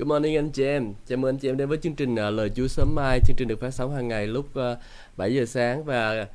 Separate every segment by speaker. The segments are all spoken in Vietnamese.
Speaker 1: Good morning anh chị em. Chào mừng anh chị em đến với chương trình uh, Lời Chúa sớm mai. Chương trình được phát sóng hàng ngày lúc à, uh, 7 giờ sáng và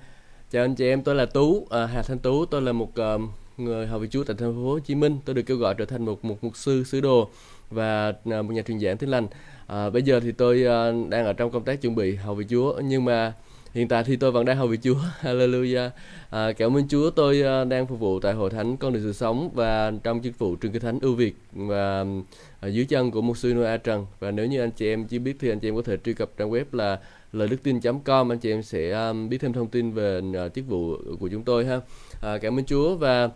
Speaker 1: chào anh chị em, tôi là Tú, uh, Hà Thanh Tú, tôi là một uh, người hầu vị Chúa tại thành phố Hồ Chí Minh. Tôi được kêu gọi trở thành một một mục sư sứ đồ và uh, một nhà truyền giảng tin lành. Uh, bây giờ thì tôi uh, đang ở trong công tác chuẩn bị hầu vị Chúa nhưng mà hiện tại thì tôi vẫn đang hầu vị Chúa. Hallelujah. À, cảm ơn Chúa tôi uh, đang phục vụ tại hội thánh con đường sự sống và trong chức vụ trường kinh thánh ưu việt và uh, dưới chân của mục sư Noah Trần và nếu như anh chị em chưa biết thì anh chị em có thể truy cập trang web là lời đức tin.com anh chị em sẽ um, biết thêm thông tin về uh, chức vụ của chúng tôi ha. À, cảm ơn Chúa và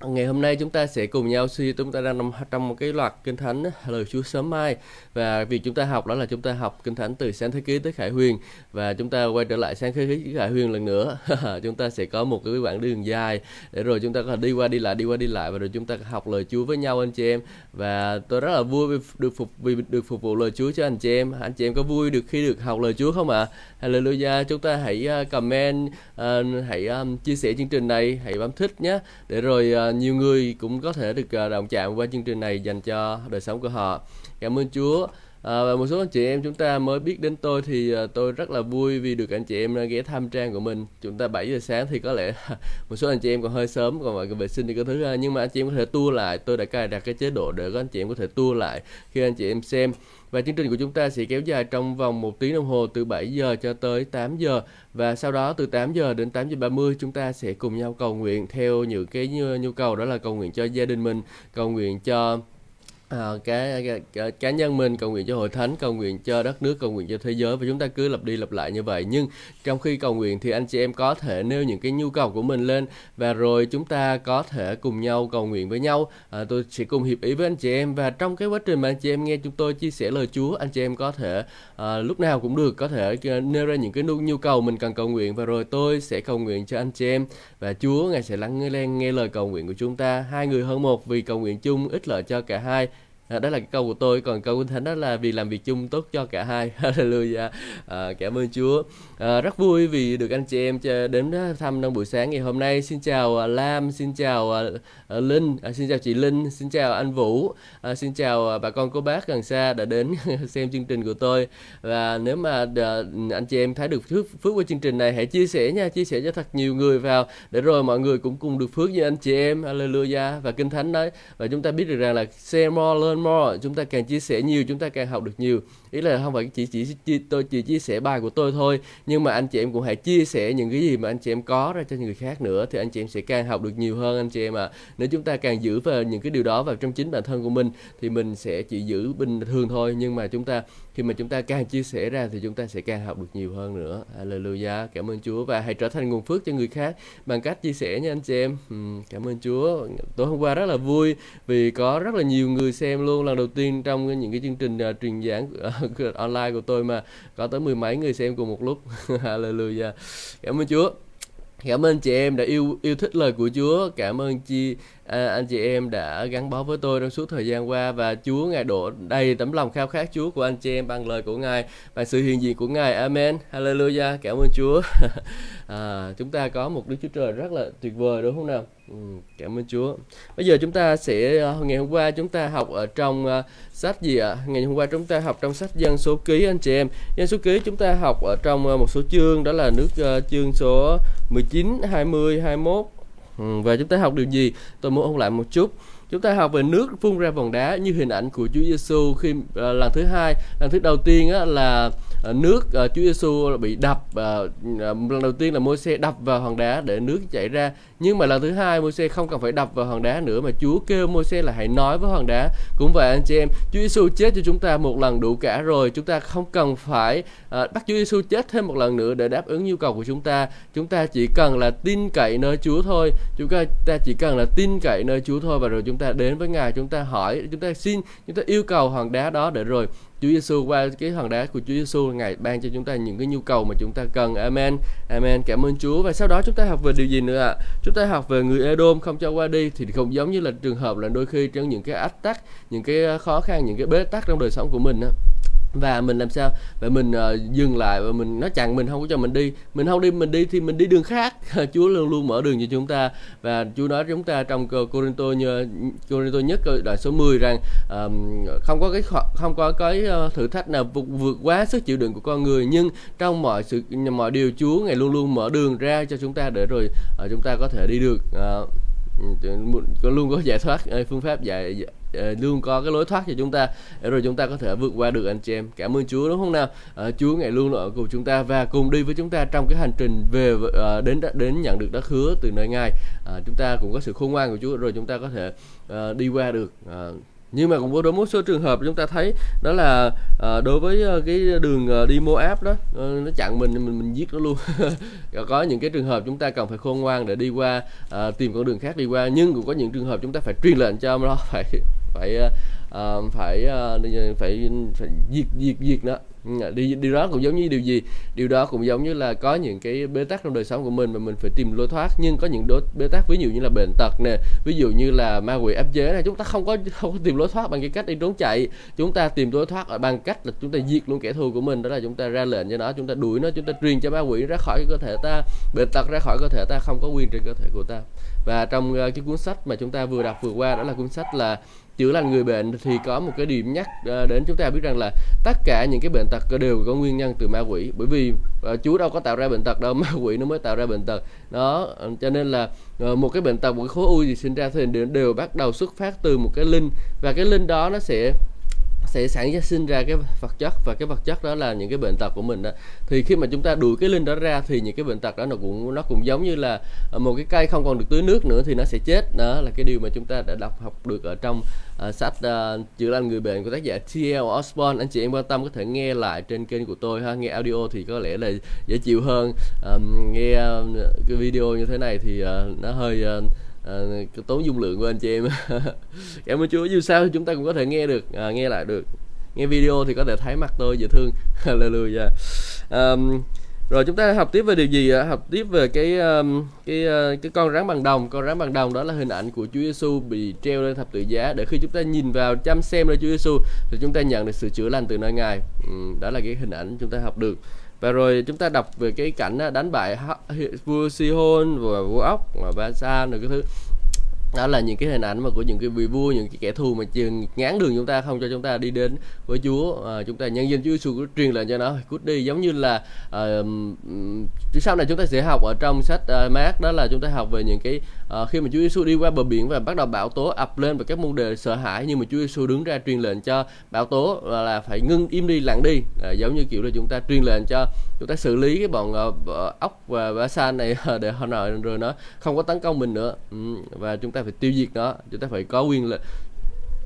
Speaker 1: Ngày hôm nay chúng ta sẽ cùng nhau suy chúng ta đang nằm trong một cái loạt kinh thánh, lời Chúa sớm mai. Và việc chúng ta học đó là chúng ta học kinh thánh từ sáng thế ký tới khải huyền. Và chúng ta quay trở lại sáng thế ký khải huyền lần nữa. Chúng ta sẽ có một cái quãng đường dài. Để rồi chúng ta có thể đi qua, đi lại, đi qua, đi lại. Và rồi chúng ta học lời Chúa với nhau, anh chị em. Và tôi rất là vui vì được phục, vì được phục vụ lời Chúa cho anh chị em. Anh chị em có vui được khi được học lời Chúa không ạ? À? Hallelujah. Chúng ta hãy à, comment à, hãy à, chia sẻ chương trình này. Hãy bấm thích nhé. Để rồi nhiều người cũng có thể được à, đồng động chạm qua chương trình này dành cho đời sống của họ. Cảm ơn Chúa. À, và một số anh chị em chúng ta mới biết đến tôi thì à, tôi rất là vui vì được anh chị em à, ghé thăm trang của mình. Chúng ta 7 giờ sáng thì có lẽ một số anh chị em còn hơi sớm còn mọi người vệ sinh thì có thứ nhưng mà anh chị em có thể tua lại. Tôi đã cài đặt cái chế độ để các anh chị em có thể tua lại khi anh chị em xem và chương trình của chúng ta sẽ kéo dài trong vòng một tiếng đồng hồ từ 7 giờ cho tới 8 giờ. Và sau đó từ 8 giờ đến 8 giờ 30 chúng ta sẽ cùng nhau cầu nguyện theo những cái nhu, cầu đó là cầu nguyện cho gia đình mình, cầu nguyện cho Ờ, à, cá, cái cá nhân mình cầu nguyện cho hội thánh cầu nguyện cho đất nước cầu nguyện cho thế giới và chúng ta cứ lặp đi lặp lại như vậy. Nhưng trong khi cầu nguyện thì anh chị em có thể nêu những cái nhu cầu của mình lên và rồi chúng ta có thể cùng nhau cầu nguyện với nhau. À, tôi sẽ cùng hiệp ý với anh chị em và trong cái quá trình mà anh chị em nghe chúng tôi chia sẻ lời Chúa anh chị em có thể à, lúc nào cũng được có thể nêu ra những cái nhu, nhu cầu mình cần cầu nguyện và rồi tôi sẽ cầu nguyện cho anh chị em và Chúa ngài sẽ lắng nghe nghe lời cầu nguyện của chúng ta. Hai người hơn một vì cầu nguyện chung ích lợi cho cả hai. À, đó là cái câu của tôi. Còn câu của thánh đó là vì làm việc chung tốt cho cả hai. Hallelujah. À, cảm ơn chúa. À, rất vui vì được anh chị em đến à, thăm trong buổi sáng ngày hôm nay. Xin chào à, lam xin chào à, linh. À, xin chào chị linh xin chào anh vũ. À, xin chào bà con cô bác gần xa đã đến xem chương trình của tôi. Và nếu mà anh chị em thấy được phước phước của chương trình này hãy chia sẻ nha chia sẻ cho thật nhiều người vào để rồi mọi người cũng cùng được phước như anh chị em. Hallelujah. Và kinh thánh đấy và chúng ta biết được rằng là share more learn more chúng ta càng chia sẻ nhiều chúng ta càng học được nhiều ý là không phải chỉ chỉ, chỉ tôi chỉ chia sẻ bài của tôi thôi nhưng mà anh chị em cũng hãy chia sẻ những cái gì mà anh chị em có ra cho người khác nữa thì anh chị em sẽ càng học được nhiều hơn anh chị em ạ. À. nếu chúng ta càng giữ về những cái điều đó vào trong chính bản thân của mình thì mình sẽ chỉ giữ bình thường thôi nhưng mà chúng ta khi mà chúng ta càng chia sẻ ra thì chúng ta sẽ càng học được nhiều hơn nữa. Hallelujah. Cảm ơn Chúa và hãy trở thành nguồn phước cho người khác bằng cách chia sẻ nha anh chị em. Ừ, cảm ơn Chúa. Tối hôm qua rất là vui vì có rất là nhiều người xem luôn. Lần đầu tiên trong những cái chương trình uh, truyền giảng uh, online của tôi mà có tới mười mấy người xem cùng một lúc. Hallelujah. Cảm ơn Chúa. Cảm ơn chị em đã yêu yêu thích lời của Chúa. Cảm ơn chị à, anh chị em đã gắn bó với tôi trong suốt thời gian qua và Chúa ngài đổ đầy tấm lòng khao khát Chúa của anh chị em bằng lời của ngài và sự hiện diện của ngài. Amen. Hallelujah. Cảm ơn Chúa. À, chúng ta có một Đức Chúa Trời rất là tuyệt vời đúng không nào? Ừ, cảm ơn Chúa. Bây giờ chúng ta sẽ ờ, ngày hôm qua chúng ta học ở trong uh, sách gì ạ? Ngày hôm qua chúng ta học trong sách dân số ký anh chị em. Dân số ký chúng ta học ở trong uh, một số chương đó là nước uh, chương số 19 20 21 ừ, và chúng ta học điều gì? Tôi muốn ôn lại một chút. Chúng ta học về nước phun ra vòng đá như hình ảnh của Chúa Giêsu khi uh, lần thứ hai lần thứ đầu tiên á, là nước uh, Chúa Giêsu bị đập uh, lần đầu tiên là môi xe đập vào hòn đá để nước chảy ra nhưng mà lần thứ hai môi không cần phải đập vào hòn đá nữa mà Chúa kêu môi là hãy nói với hòn đá. Cũng vậy anh chị em Chúa Giêsu chết cho chúng ta một lần đủ cả rồi. Chúng ta không cần phải uh, bắt Chúa Giêsu chết thêm một lần nữa để đáp ứng nhu cầu của chúng ta. Chúng ta chỉ cần là tin cậy nơi Chúa thôi. Chúng ta ta chỉ cần là tin cậy nơi Chúa thôi và rồi chúng ta đến với Ngài. Chúng ta hỏi chúng ta xin chúng ta yêu cầu hòn đá đó để rồi Chúa Giêsu qua cái hòn đá của Chúa Giêsu ngài ban cho chúng ta những cái nhu cầu mà chúng ta cần. Amen. Amen. Cảm ơn Chúa. Và sau đó chúng ta học về điều gì nữa ạ? À? chúng ta học về người Edom không cho qua đi thì không giống như là trường hợp là đôi khi trong những cái ách tắc, những cái ờ, khó khăn, những cái bế tắc trong đời sống của mình á và mình làm sao? Và mình uh, dừng lại và mình nó chặn mình không có cho mình đi. Mình không đi mình đi thì mình đi đường khác. Chúa luôn luôn mở đường cho chúng ta. Và Chúa nói chúng ta trong Corinto như Corinto nhất đoạn số 10 rằng um, không có cái không có cái uh, thử thách nào vượt, vượt quá sức chịu đựng của con người. Nhưng trong mọi sự mọi điều Chúa ngày luôn luôn mở đường ra cho chúng ta để rồi uh, chúng ta có thể đi được. Uh, luôn có giải thoát phương pháp giải giải Ờ, luôn có cái lối thoát cho chúng ta để rồi chúng ta có thể vượt qua được anh chị em. Cảm ơn Chúa đúng không nào? À, Chúa ngày luôn ở cùng chúng ta và cùng đi với chúng ta trong cái hành trình về à, đến đến nhận được đất hứa từ nơi Ngài. À, chúng ta cũng có sự khôn ngoan của Chúa rồi chúng ta có thể à, đi qua được. À, nhưng mà cũng có đối một số trường hợp chúng ta thấy đó là à, đối với cái đường đi mua áp đó nó chặn mình mình mình giết nó luôn. Có những cái trường hợp chúng ta cần phải khôn ngoan để đi qua à, tìm con đường khác đi qua nhưng cũng có những trường hợp chúng ta phải truyền lệnh cho nó phải phải uh, phải uh, phải phải diệt diệt diệt đó ừ, đi điều đó cũng giống như điều gì? Điều đó cũng giống như là có những cái bế tắc trong đời sống của mình mà mình phải tìm lối thoát. Nhưng có những đối bế tắc ví dụ như là bệnh tật nè ví dụ như là ma quỷ áp chế này chúng ta không có không có tìm lối thoát bằng cái cách đi trốn chạy. Chúng ta tìm lối thoát ở bằng cách là chúng ta diệt luôn kẻ thù của mình đó là chúng ta ra lệnh cho nó chúng ta đuổi nó chúng ta truyền cho ma quỷ ra khỏi cơ thể ta bệnh tật ra khỏi cơ thể ta không có quyền trên cơ thể của ta. Và trong cái cuốn sách mà chúng ta vừa đọc vừa qua đó là cuốn sách là chữa lành người bệnh thì có một cái điểm nhắc ờ, đến chúng ta biết rằng là tất cả những cái bệnh tật đều có nguyên nhân từ ma quỷ. Bởi vì uh, Chúa đâu có tạo ra bệnh tật đâu ma quỷ nó mới tạo ra bệnh tật. Đó ờ, cho nên là uh, một cái bệnh tật một cái khối u gì sinh ra thì đều, đều bắt đầu xuất phát từ một cái linh. Và cái linh đó nó sẽ sẽ sản sinh ra cái vật chất. Và cái vật chất đó là những cái bệnh tật của mình đó. Thì khi mà chúng ta đuổi cái linh đó ra thì những cái bệnh tật đó nó cũng nó cũng giống như là một cái cây không còn được tưới nước nữa thì nó sẽ chết. Đó là cái điều mà chúng ta đã đọc học được ở trong uh, sách ờ, uh, chữa lành người bệnh của tác giả T.L. Osborne. Anh chị em quan tâm có thể nghe lại trên kênh của tôi ha. Nghe audio thì có lẽ là dễ chịu hơn. Um, nghe uh, cái video như thế này thì uh, nó hơi uh, à, tốn dung lượng của anh chị em. Cảm ơn Chúa dù sao chúng ta cũng có thể nghe được à, nghe lại được. Nghe video thì có thể thấy mặt tôi dễ thương. Hallelujah. Um, rồi chúng ta học tiếp về điều gì ạ? Học tiếp về cái um, cái uh, cái con rắn bằng đồng. Con rắn bằng đồng đó là hình ảnh của Chúa Giêsu bị treo lên thập tự giá để khi chúng ta nhìn vào chăm xem lên Chúa Giêsu thì chúng ta nhận được sự chữa lành từ nơi ngài. Ừ, đó là cái hình ảnh chúng ta học được. Và rồi chúng ta đọc về cái cảnh uh, đánh bại vua Sihon và vua ốc và Ba Sa rồi cái thứ đó là những cái hình ảnh mà của những cái vị vua những cái kẻ thù mà chừng ngán đường chúng ta không cho chúng ta đi đến với Chúa. À, chúng ta nhân dân Chúa Giêsu truyền lệnh cho nó. Cút đi giống như là uh, sau này chúng ta sẽ học ở trong sách ờ, uh, Mát đó là chúng ta học về những cái à, khi mà Chúa Giêsu đi qua bờ biển và bắt đầu bão tố ập lên và các môn đề sợ hãi nhưng mà Chúa Giêsu đứng ra truyền lệnh cho bão tố là, là phải ngưng im đi lặng đi. À, giống như kiểu là chúng ta truyền lệnh cho chúng ta xử lý cái bọn uh, ốc và ba sa này để họ nợ rồi nó không có tấn công mình nữa. Ừ, và chúng ta phải tiêu diệt nó chúng ta phải có quyền là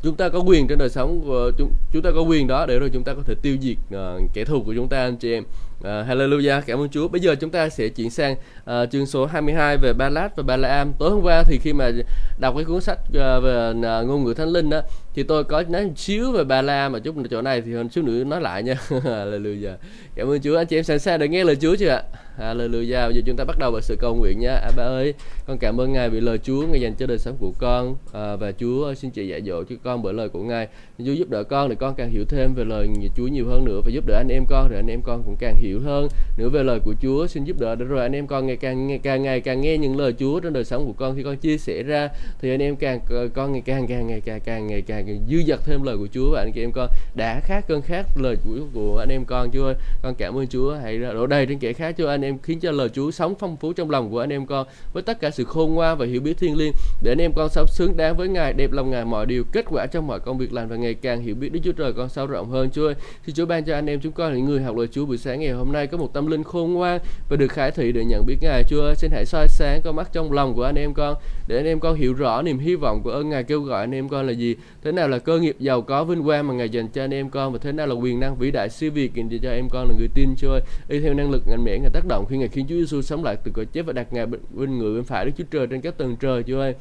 Speaker 1: chúng ta có quyền trên đời sống của chúng chúng ta có quyền đó để rồi chúng ta có thể tiêu diệt uh, kẻ thù của chúng ta anh chị em uh, hallelujah cảm ơn Chúa bây giờ chúng ta sẽ chuyển sang uh, chương số 22 về Ba và Ba La Am tối hôm qua thì khi mà đọc cái cuốn sách uh, về uh, ngôn ngữ thánh linh đó thì tôi có nói một xíu về Ba La mà chút chỗ này thì hơn xíu nữa nói lại nha hallelujah cảm ơn Chúa anh chị em sẵn sàng để nghe lời Chúa chưa ạ Hallelujah. Bây giờ chúng ta bắt đầu vào sự cầu nguyện nhé. À, ba ơi, con cảm ơn Ngài vì lời Chúa Ngài dành cho đời sống của con à, và Chúa xin chị dạy dỗ cho con bởi lời của Ngài. Chúa giúp đỡ con để con càng hiểu thêm về lời Chúa nhiều hơn nữa và giúp đỡ anh em con để anh em con cũng càng hiểu hơn nữa về lời của Chúa. Xin giúp đỡ để rồi anh em con ngày càng ngày càng ngày càng nghe những lời Chúa trong đời sống của con khi con chia sẻ ra thì anh em càng ờ, con ngày càng càng ngày càng càng ngày càng, càng dư dật thêm lời của Chúa và anh chị em con đã khác cơn khác lời của của anh em con Chúa ơi. Con cảm ơn Chúa hãy đổ đầy trên kẻ khác cho anh em khiến cho lời Chúa sống phong phú trong lòng của anh em con với tất cả sự khôn ngoan và hiểu biết thiên liêng để anh em con sống xứng đáng với Ngài đẹp lòng Ngài mọi điều kết quả trong mọi công việc làm và ngày càng hiểu biết Đức Chúa Trời con sâu rộng hơn Chúa ơi xin Chúa ban cho anh em chúng con những người học lời Chúa buổi sáng ngày hôm hôm nay có một tâm linh khôn ngoan và được khải thị để nhận biết Ngài. Chúa ơi xin hãy soi sáng con mắt trong lòng của anh em con để anh em con hiểu rõ niềm hy vọng của ơn Ngài kêu gọi anh em con là gì. Thế nào là cơ nghiệp giàu có vinh quang mà Ngài dành cho anh em con và thế nào là quyền năng vĩ đại siêu việt dành cho em con là người tin Chúa ơi. Y theo năng lực mạnh mẽ Ngài tác động khi Ngài khiến Chúa Giêsu sống lại từ cõi chết và đặt Ngài bên, bên người bên phải Đức Chúa Trời trên các tầng trời Chúa ơi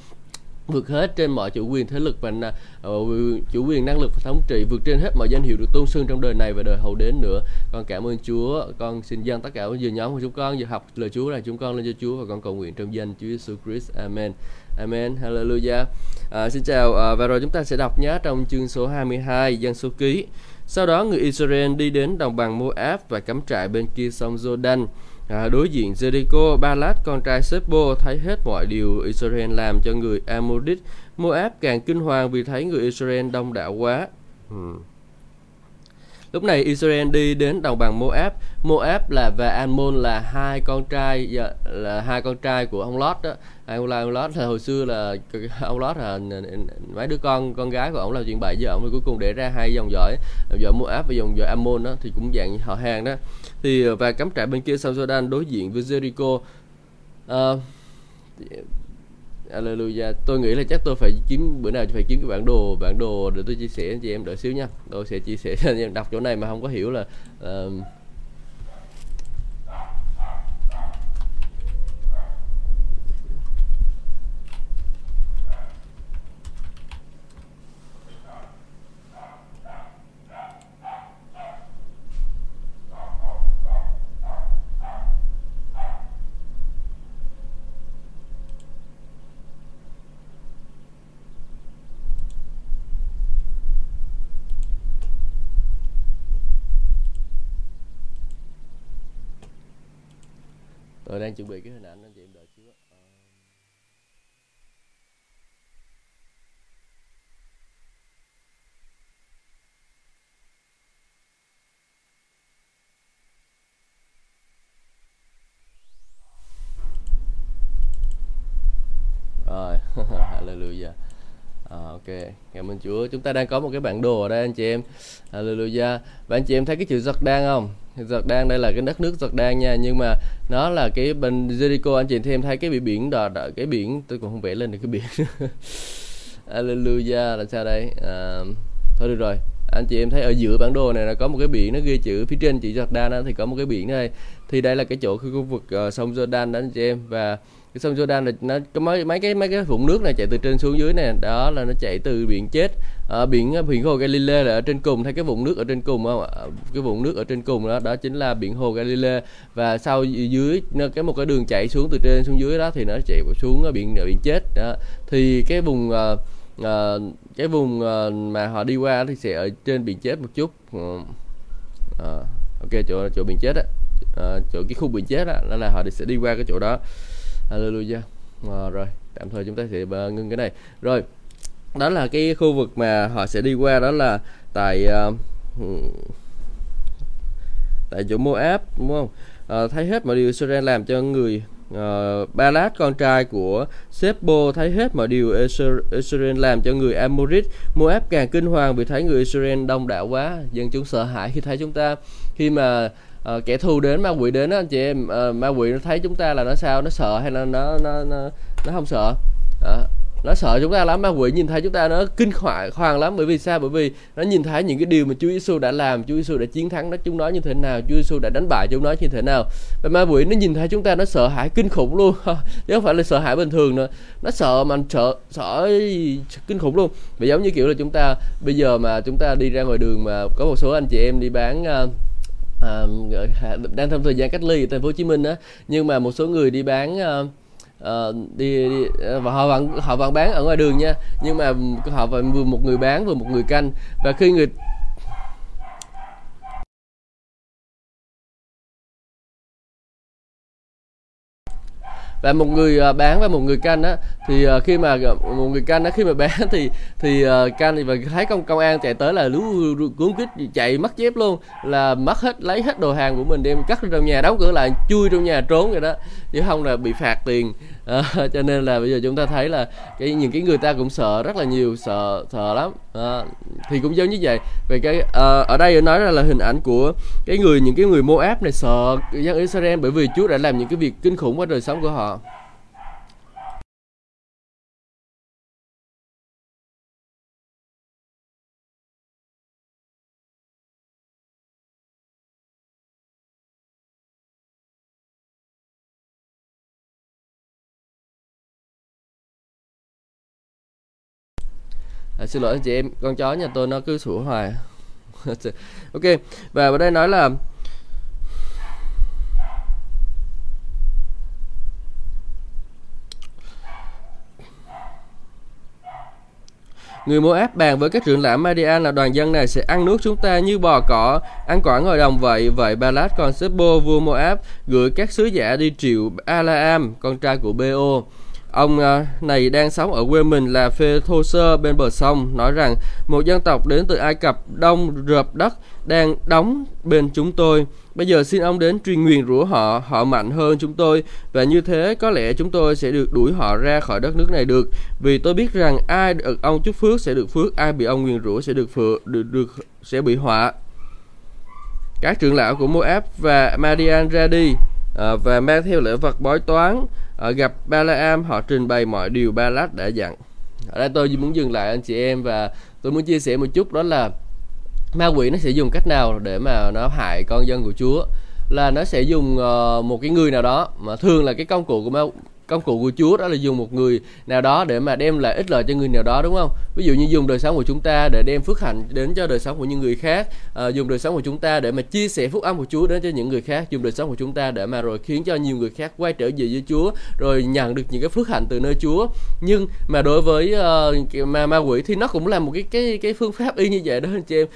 Speaker 1: vượt hết trên mọi chủ quyền thế lực và uh, chủ quyền năng lực và thống trị vượt trên hết mọi danh hiệu được tôn sưng trong đời này và đời hậu đến nữa. Con cảm ơn Chúa. Con xin dâng tất cả giờ nhóm của chúng con giờ học lời Chúa là chúng con lên cho Chúa và con cầu nguyện trong danh Chúa Jesus Christ. Amen. Amen. Hallelujah. À, xin chào à, và rồi chúng ta sẽ đọc nhé trong chương số 22 dân số ký. Sau đó người Israel đi đến đồng bằng Moab và cắm trại bên kia sông Jordan. À, đối diện Jericho, Balat con trai Sebo thấy hết mọi điều Israel làm cho người Amorit. Moab càng kinh hoàng vì thấy người Israel đông đảo quá. Hmm. Lúc này Israel đi đến đồng bằng Moab. Moab là và Ammon là hai con trai dạ, là hai con trai của ông Lot đó. À, ông là ông Lot là hồi xưa là ông Lot là mấy đứa con con gái của ông là chuyện bậy với ông cuối cùng để ra hai dòng dõi dòng dõi Moab và dòng dõi Ammon đó thì cũng dạng họ hàng đó. Thì ờ, và cắm trại bên kia sông Jordan đối diện với Jericho. Ờ, uh, Alleluia. Tôi nghĩ là chắc tôi phải kiếm bữa nào phải kiếm cái bản đồ bản đồ để tôi chia sẻ cho chị em đợi xíu nha. Tôi sẽ chia sẻ cho anh em đọc chỗ này mà không có hiểu là uh, tôi đang chuẩn bị cái hình ảnh anh chị em đợi xíu rồi hallelujah À, ok, cảm ơn Chúa. Chúng ta đang có một cái bản đồ ở đây anh chị em. Hallelujah. Và anh chị em thấy cái chữ giật đang không? Jordan đây là cái đất nước Jordan nha, nhưng mà nó là cái bên Jericho anh chị thêm thấy cái bị biển đó cái biển tôi còn không vẽ lên được cái biển. Hallelujah là sao đây? À, thôi được rồi. Anh chị em thấy ở giữa bản đồ này là có một cái biển nó ghi chữ phía trên chữ Jordan đó thì có một cái biển đây. Thì đây là cái chỗ khu vực uh, sông Jordan đó anh chị em và cái sông Jordan là nó có mấy mấy cái mấy cái vũng nước này chạy từ trên xuống dưới này đó là nó chạy từ biển chết ở biển ờ, biển hồ Galilee là ở trên cùng. Thấy cái vùng nước ở trên cùng không ạ? Ờ, cái vùng nước ở trên cùng đó đó chính là biển hồ Galilee và sau dưới cái một cái đường chạy xuống từ trên xuống dưới đó thì nó chạy xuống ờ, biển biển chết. Đó. Thì cái vùng uh, uh, cái vùng uh, mà họ đi qua thì sẽ ở trên biển chết một chút. Uh, ok chỗ chỗ biển chết á. Uh, chỗ cái khu biển chết đó, đó là họ sẽ đi qua cái chỗ đó. Hallelujah. À, rồi tạm thời chúng ta sẽ ngưng cái này. Rồi đó là cái khu vực mà họ sẽ đi qua đó là tại uh, tại chỗ Moab đúng không? Uh, thấy hết mọi điều Israel làm cho người ờ, uh, Balad con trai của Sebo thấy hết mọi điều Israel làm cho người Amorit. Moab càng kinh hoàng vì thấy người Israel đông đảo quá. Dân chúng sợ hãi khi thấy chúng ta. Khi mà uh, kẻ thù đến ma quỷ đến đó anh chị em uh, ma quỷ nó thấy chúng ta là nó sao? Nó sợ hay là nó nó nó nó không sợ? Uh, nó sợ chúng ta lắm ma quỷ nhìn thấy chúng ta nó kinh hoàng hoàng lắm. Bởi vì sao? Bởi vì nó nhìn thấy những cái điều mà Chúa Giêsu đã làm Chúa Giêsu đã chiến thắng nó chúng nó như thế nào Chúa Giêsu đã đánh bại chúng nó như thế nào. Và ma quỷ nó nhìn thấy chúng ta nó sợ hãi kinh khủng luôn. Chứ không phải là sợ hãi bình thường nữa. Nó sợ mà sợ sợ kinh khủng luôn. Và giống như kiểu là chúng ta bây giờ mà chúng ta đi ra ngoài đường mà có một số anh chị em đi bán uh, uh, đang trong thời gian cách ly ở thành phố Hồ Chí Minh á. Nhưng mà một số người đi bán uh, uh, đi, đi ờ, và họ vẫn họ vẫn bán ở ngoài đường nha. Nhưng mà họ vừa một người bán vừa một người canh. Và khi người và một người à, bán và một người canh á, thì à, khi mà à, một người canh á, khi mà bán thì thì canh thì và thấy công công an chạy tới là lú cuốn quýt, chạy mất dép luôn, là mất hết, lấy hết đồ hàng của mình đem cắt trong nhà, đóng cửa lại, chui trong nhà trốn rồi đó. Chứ không là bị phạt tiền à, cho nên là bây giờ chúng ta thấy là cái những cái người ta cũng sợ rất là nhiều sợ sợ lắm. À, thì cũng giống như vậy. Về cái à, ở đây nói ra là hình ảnh của cái người những cái người Moab này sợ dân Israel bởi vì Chúa đã làm những cái việc kinh khủng qua đời sống của họ. À, xin lỗi chị em con chó nhà tôi nó cứ sủa hoài ok và ở đây nói là Người Moab bàn với các trưởng lão Madian là đoàn dân này sẽ ăn nước chúng ta như bò cỏ, ăn quả ngồi đồng vậy. Vậy Balad con Sebo vua Moab gửi các sứ giả đi triệu Alaam, con trai của Beo. Ông à, này đang sống ở quê mình là Phê Thô Sơ bên bờ sông, nói rằng một dân tộc đến từ Ai Cập đông rợp đất đang đóng bên chúng tôi. Bây giờ xin ông đến truyền nguyền rủa họ, họ mạnh hơn chúng tôi và như thế có lẽ chúng tôi sẽ được đuổi họ ra khỏi đất nước này được. Vì tôi biết rằng ai được ông chúc phước sẽ được phước, ai bị ông nguyền rủa sẽ được phượng, được, được sẽ bị họa. Các trưởng lão của Moab và Madian ra đi à, và mang theo lễ vật bói toán ở gặp Balaam họ trình bày mọi điều Balak đã dặn. Ở đây tôi muốn dừng lại anh chị em và tôi muốn chia sẻ một chút đó là ma quỷ nó sẽ dùng cách nào để mà nó hại con dân của Chúa là nó sẽ dùng uh, một cái người nào đó mà thường là cái công cụ của ma công cụ của Chúa đó là dùng một người nào đó để mà đem lại ích lợi cho người nào đó đúng không? Ví dụ như dùng đời sống của chúng ta để đem phước hạnh đến cho đời sống của những người khác, à, dùng đời sống của chúng ta để mà chia sẻ phúc âm của Chúa đến cho những người khác, dùng đời sống của chúng ta để mà rồi khiến cho nhiều người khác quay trở về với Chúa, rồi nhận được những cái phước hạnh từ nơi Chúa. Nhưng mà đối với uh, mà ma quỷ thì nó cũng là một cái cái cái phương pháp y như vậy đó anh chị em.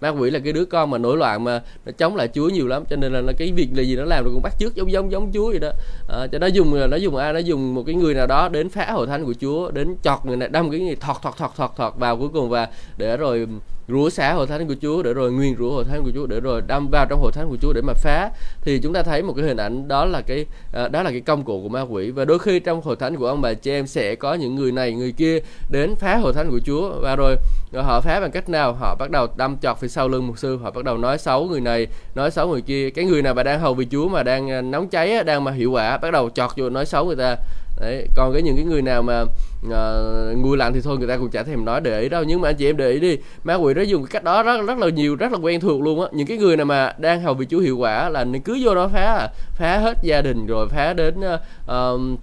Speaker 1: Ma quỷ là cái đứa con mà nổi loạn mà nó chống lại Chúa nhiều lắm, cho nên là, cái việc là gì nó làm được cũng bắt chước giống giống giống Chúa vậy đó. À, cho nó dùng nó dùng ai nó dùng một cái người nào đó đến phá hội thánh của Chúa đến chọt người này đâm cái gì thọt thọt thọt thọt thọt vào cuối cùng và để rồi rủa xả hội thánh của Chúa để rồi nguyên rủa hội thánh của Chúa để rồi đâm vào trong hội thánh của Chúa để mà phá. Thì chúng ta thấy một cái hình ảnh đó là cái à, đó là cái công cụ của ma quỷ. Và đôi khi trong hội thánh của ông bà chị em sẽ có những người này người kia đến phá hội thánh của Chúa. Và rồi, à, họ phá bằng cách nào? Họ bắt đầu đâm chọt phía sau lưng mục sư. Họ bắt đầu nói xấu người này nói xấu người kia. Cái người nào mà đang hầu vì Chúa mà đang à, nóng cháy đang mà hiệu quả bắt đầu chọt vô nói xấu người ta đấy còn cái những cái người nào mà ờ, uh, ngu lạnh thì thôi người ta cũng chả thèm nói để ý đâu. Nhưng mà anh chị em để ý đi ma quỷ nó dùng cái cách đó rất rất là nhiều rất là quen thuộc luôn á. Những cái người nào mà đang hầu vị chúa hiệu quả là cứ vô đó phá phá hết gia đình rồi phá đến uh,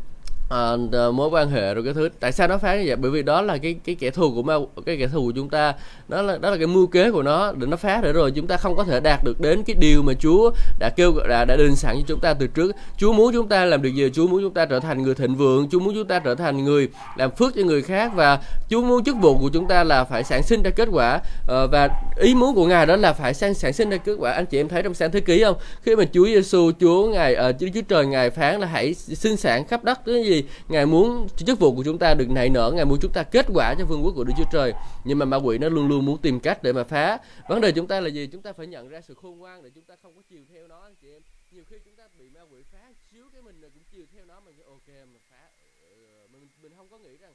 Speaker 1: à, mối quan hệ rồi cái thứ. Tại sao nó phá như vậy? Bởi vì đó là cái cái kẻ thù của ma cái kẻ thù của chúng ta. Đó là đó là cái mưu kế của nó để nó phá để rồi. Chúng ta không có thể đạt được đến cái điều mà Chúa đã kêu đã đã định sẵn cho chúng ta từ trước. Chúa muốn chúng ta làm được gì? Chúa muốn chúng ta trở thành người thịnh vượng. Chúa muốn chúng ta trở thành người làm phước cho người khác và Chúa muốn chức vụ của chúng ta là phải sản sinh ra kết quả. Uh, và ý muốn của Ngài đó là phải sản sản sinh ra kết quả. Anh chị em thấy trong sáng thế ký không? Khi mà Chúa Giêsu Chúa Ngài uh, Chúa, Chúa trời Ngài phán là hãy sinh sản khắp đất. Cái gì? Ngài muốn chức vụ của chúng ta được nảy nở, ngài muốn chúng ta kết quả cho vương quốc của đức chúa trời. Nhưng mà ma quỷ nó luôn luôn muốn tìm cách để mà phá. Vấn đề chúng ta là gì? Chúng ta phải nhận ra sự khôn ngoan để chúng ta không có chiều theo nó chị em. Nhiều khi chúng ta bị ma quỷ phá xíu cái mình cũng chiều theo nó, mình ok mà phá ờ, mình mình không có nghĩ rằng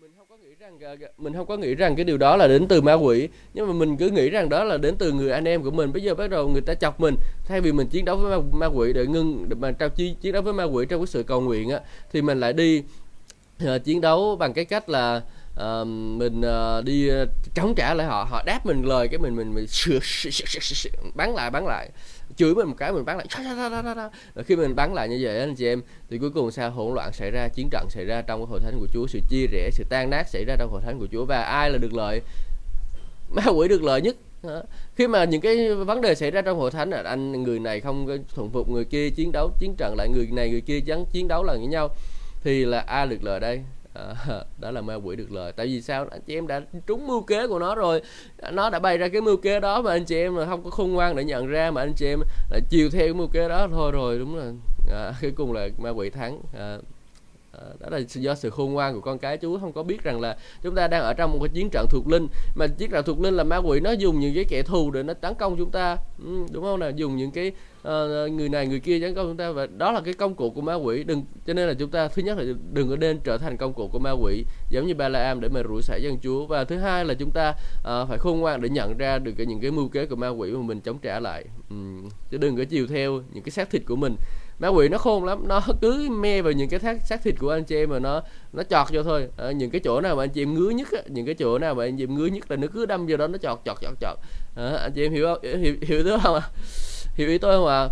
Speaker 1: mình không có nghĩ rằng mình không có nghĩ rằng cái điều đó là đến từ ma quỷ nhưng mà mình cứ nghĩ rằng đó là đến từ người anh em của mình bây giờ bắt đầu người ta chọc mình thay vì mình chiến đấu với ma, ma quỷ để ngưng để mà trao chi chiến đấu với ma quỷ trong cái sự cầu nguyện á thì mình lại đi uh, chiến đấu bằng cái cách là uh, mình uh, đi uh, chống trả lại họ họ đáp mình lời cái mình mình mình bắn lại bắn lại chửi mình một cái mình bắn lại rồi khi mình bắn lại như vậy anh chị em, thì cuối cùng sao? Hỗn loạn xảy ra, chiến trận xảy ra trong cái hội thánh của Chúa, sự chia rẽ, sự tan nát xảy ra trong hội thánh của Chúa và ai là được lợi? Ma quỷ được lợi nhất. Khi mà những cái vấn đề xảy ra trong hội thánh là anh người này không thuận phục người kia chiến đấu, chiến trận lại người này người kia chắn chiến đấu lại với nhau, thì là ai được lợi đây? À, đó là ma quỷ được lời. Tại vì sao? Anh chị em đã trúng mưu kế của nó rồi. Nó đã bày ra cái mưu kế đó mà anh chị em là không có khôn ngoan để nhận ra mà anh chị em lại chiều theo cái mưu kế đó. Thôi rồi đúng là à, cuối cùng là ma quỷ thắng. À, đó là do sự khôn ngoan của con cái. Chú không có biết rằng là chúng ta đang ở trong một cái chiến trận thuộc linh. Mà chiến trận thuộc linh là ma quỷ nó dùng những cái kẻ thù để nó tấn công chúng ta. Ừ, đúng không nào? Dùng những cái uh, người này người kia tấn công chúng ta và đó là cái công cụ của ma quỷ. Đừng cho nên là chúng ta thứ nhất là đừng có nên trở thành công cụ của ma quỷ giống như ba la am để mà rủi xả dân chúa. Và thứ hai là chúng ta uh, phải khôn ngoan để nhận ra được cái, những cái mưu kế của ma quỷ mà mình chống trả lại. Uhm, chứ đừng có chiều theo những cái xác thịt của mình. Ma quỷ nó khôn lắm nó cứ me vào những cái thác xác thịt của anh chị em mà nó nó chọt vô thôi. À, những cái chỗ nào mà anh chị em ngứa nhất á, những cái chỗ nào mà anh chị em ngứa nhất là nó cứ đâm vô đó nó chọt chọt chọt chọt. À, anh chị em hiểu không? Hiểu hiểu, hiểu không ạ? Hiểu ý tôi không ạ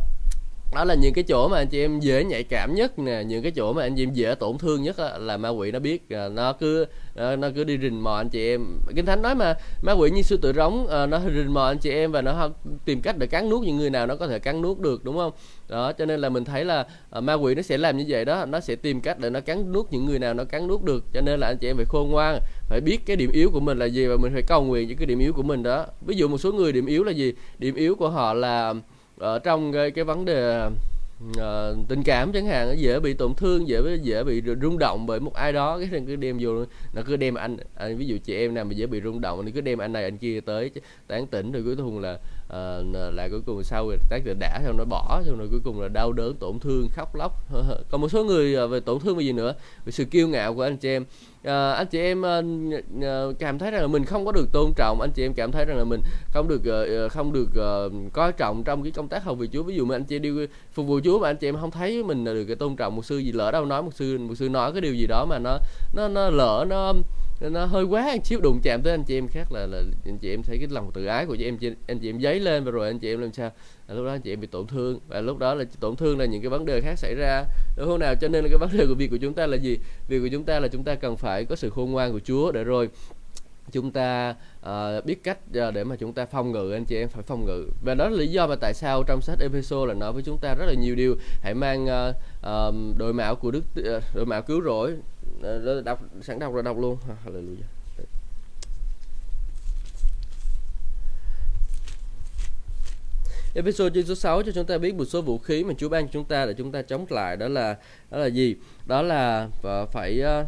Speaker 1: đó là những cái chỗ mà anh chị em dễ nhạy cảm nhất nè, những cái chỗ mà anh chị em dễ tổn thương nhất là ma quỷ nó biết. Ờ, nó cứ ờ, nó cứ đi rình mò anh chị em. Kinh thánh nói mà, ma quỷ như sư tử rống ờ, nó rình mò anh chị em và nó tìm cách để cắn nuốt những người nào nó có thể cắn nuốt được, đúng không? Đó, cho nên là mình thấy là ma quỷ nó sẽ làm như vậy đó. Nó sẽ tìm cách để nó cắn nuốt những người nào nó cắn nuốt được. Cho nên là anh chị em phải khôn ngoan, phải biết cái điểm yếu của mình là gì và mình phải cầu nguyện những cái điểm yếu của mình đó. Ví dụ một số người điểm yếu là gì? Điểm yếu của họ là ở trong cái cái vấn đề uh, tình cảm chẳng hạn dễ bị tổn thương dễ dễ bị rung động bởi một ai đó. Cái cứ đem vô nó cứ đem anh, anh ví dụ chị em nào mà dễ bị rung động thì cứ đem anh này anh kia tới tán tỉnh. Rồi cuối cùng là à, là cuối cùng sau rồi tác đã xong nó bỏ xong rồi cuối cùng là đau đớn tổn thương khóc lóc. Còn một số người ờ, về tổn thương về gì nữa? Về sự kiêu ngạo của anh chị em. À, anh chị em à, cảm thấy rằng là mình không có được tôn trọng. Anh chị em cảm thấy rằng là mình không được à, không được à, coi trọng trong cái công tác hầu vị Chúa. Ví dụ mà anh chị đi phục vụ Chúa mà anh chị em không thấy mình là được cái tôn trọng một sư gì lỡ đâu nói một sư một sư nói cái điều gì đó mà nó nó nó lỡ nó nó hơi quá một xíu đụng chạm tới anh chị em khác là là anh chị em thấy cái lòng tự ái của chị em chị, anh chị em giấy lên và rồi anh chị em làm sao? Là lúc đó anh chị em bị tổn thương và lúc đó là tổn thương là những cái vấn đề khác xảy ra. Đúng không nào? Cho nên là cái vấn đề của việc của chúng ta là gì? Việc của chúng ta là chúng ta cần phải có sự khôn ngoan của Chúa để rồi chúng ta uh, biết cách uh, để mà chúng ta phòng ngự anh chị em phải phòng ngự. Và đó là lý do mà tại sao trong sách Epheso là nói với chúng ta rất là nhiều điều. Hãy mang uh, uh, đội mạo của đức uh, đội mạo cứu rỗi đọc sẵn đọc rồi đọc luôn. Hallelujah. Episode chương số 6 cho chúng ta biết một số vũ khí mà Chúa ban cho chúng ta để chúng ta chống lại. Đó là đó là gì? Đó là ờ, phải uh,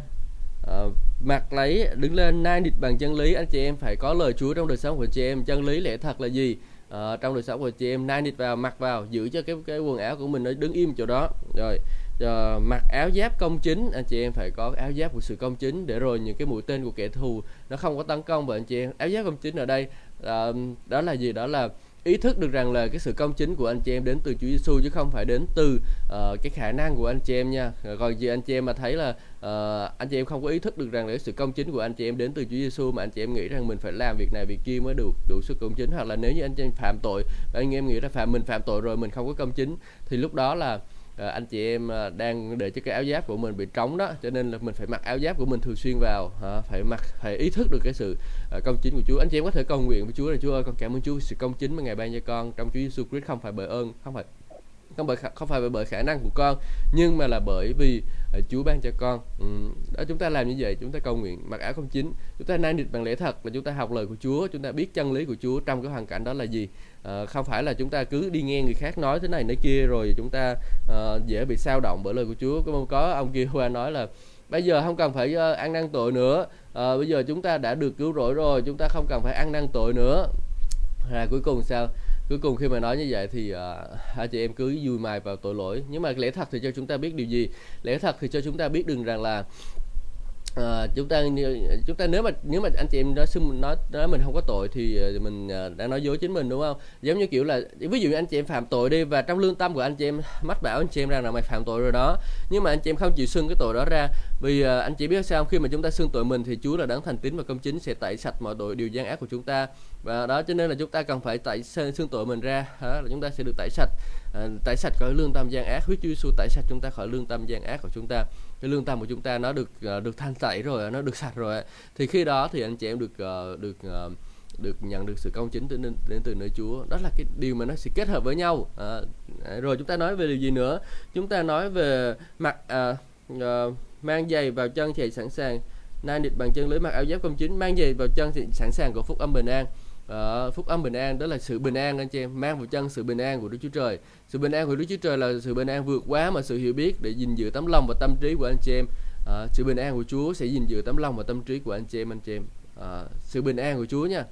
Speaker 1: uh, mặc lấy đứng lên nai địch bằng chân lý. Anh chị em phải có lời Chúa trong đời sống của chị em. Chân lý lẽ thật là gì? Uh, trong đời sống của chị em nai địch vào mặc vào giữ cho cái cái quần áo của mình nó đứng im chỗ đó. Rồi uh, mặc áo giáp công chính. Anh chị em phải có áo giáp của sự công chính để rồi những cái mũi tên của kẻ thù nó không có tấn công. Và anh chị em áo giáp công chính ở đây uh, đó là gì? Đó là ý thức được rằng là cái sự công chính của anh chị em đến từ Chúa Giêsu chứ không phải đến từ uh, cái khả năng của anh chị em nha. Còn gì anh chị em mà thấy là uh, anh chị em không có ý thức được rằng là cái sự công chính của anh chị em đến từ Chúa Giêsu mà anh chị em nghĩ rằng mình phải làm việc này việc kia mới được đủ sự công chính. Hoặc là nếu như anh chị em phạm tội anh em nghĩ là phạm mình phạm tội rồi mình không có công chính thì lúc đó là Ờ, anh chị em ờ, đang để cho cái áo giáp của mình bị trống đó cho nên là mình phải mặc áo giáp của mình thường xuyên vào à, phải mặc phải ý thức được cái sự ờ, công chính của Chúa. Anh chị em có thể cầu nguyện với Chúa là Chúa ơi con cảm ơn Chúa sự công chính mà ngài ban cho con trong Chúa Giêsu Christ không phải bởi ơn không phải không bởi không phải bởi khả năng của con nhưng mà là bởi vì Chúa ban cho con. Ừ. đó chúng ta làm như vậy chúng ta cầu nguyện mặc áo công chính. Chúng ta nan địch bằng lẽ thật là chúng ta học lời của Chúa chúng ta biết chân lý của Chúa trong cái hoàn cảnh đó là gì uh, không phải là chúng ta cứ đi nghe người khác nói thế này nói kia rồi chúng ta uh, dễ bị sao động bởi lời của Chúa. Có có ông kia qua nói là bây giờ không cần phải uh, ăn năn tội nữa. Uh, bây giờ chúng ta đã được cứu rỗi rồi chúng ta không cần phải ăn năn tội nữa. Là cuối cùng sao? Cuối cùng khi mà nói như vậy thì uh, hai chị em cứ vui mài vào tội lỗi. Nhưng mà lẽ thật thì cho chúng ta biết điều gì? Lẽ thật thì cho chúng ta biết đừng rằng là à, chúng ta chúng ta nếu mà nếu mà anh chị em nói xưng nói nói mình không có tội thì ờ, mình ờ, đã nói dối chính mình đúng không? Giống như kiểu là ví dụ như anh chị em phạm tội đi và trong lương tâm của anh chị em mách bảo anh chị em rằng là mày phạm tội rồi đó. Nhưng mà anh chị em không chịu xưng cái tội đó ra. Vì à, anh chị biết sao khi mà chúng ta xưng tội mình thì Chúa là đấng thành tín và công chính sẽ tẩy sạch mọi tội điều gian ác của chúng ta. Và đó cho nên là chúng ta cần phải tẩy xưng tội mình ra. Đó là chúng ta sẽ được tẩy sạch. À, tẩy sạch khỏi lương tâm gian ác. Huyết Chúa Giêsu tẩy sạch chúng ta khỏi lương tâm gian ác của chúng ta cái lương tâm của chúng ta nó được uh, được thanh tẩy rồi nó được sạch rồi thì khi đó thì anh chị em được uh, được uh, được nhận được sự công chính đến, đến từ nơi Chúa. Đó là cái điều mà nó sẽ kết hợp với nhau. À, rồi chúng ta nói về điều gì nữa? Chúng ta nói về mặc à, à, mang giày vào chân thì sẵn sàng. Nai địch bằng chân lưới mặc áo giáp công chính mang giày vào chân thì sẵn sàng của phúc âm bình an uh, phúc âm bình an đó là sự bình an anh chị em. Mang vào chân sự bình an của Đức Chúa Trời. Sự bình an của Đức Chúa Trời là sự bình an vượt quá mà sự hiểu biết để gìn giữ tấm lòng và tâm trí của anh chị em. Uh, sự bình an của Chúa sẽ gìn giữ tấm lòng và tâm trí của anh chị em anh chị em. Uh, sự bình an của Chúa nha.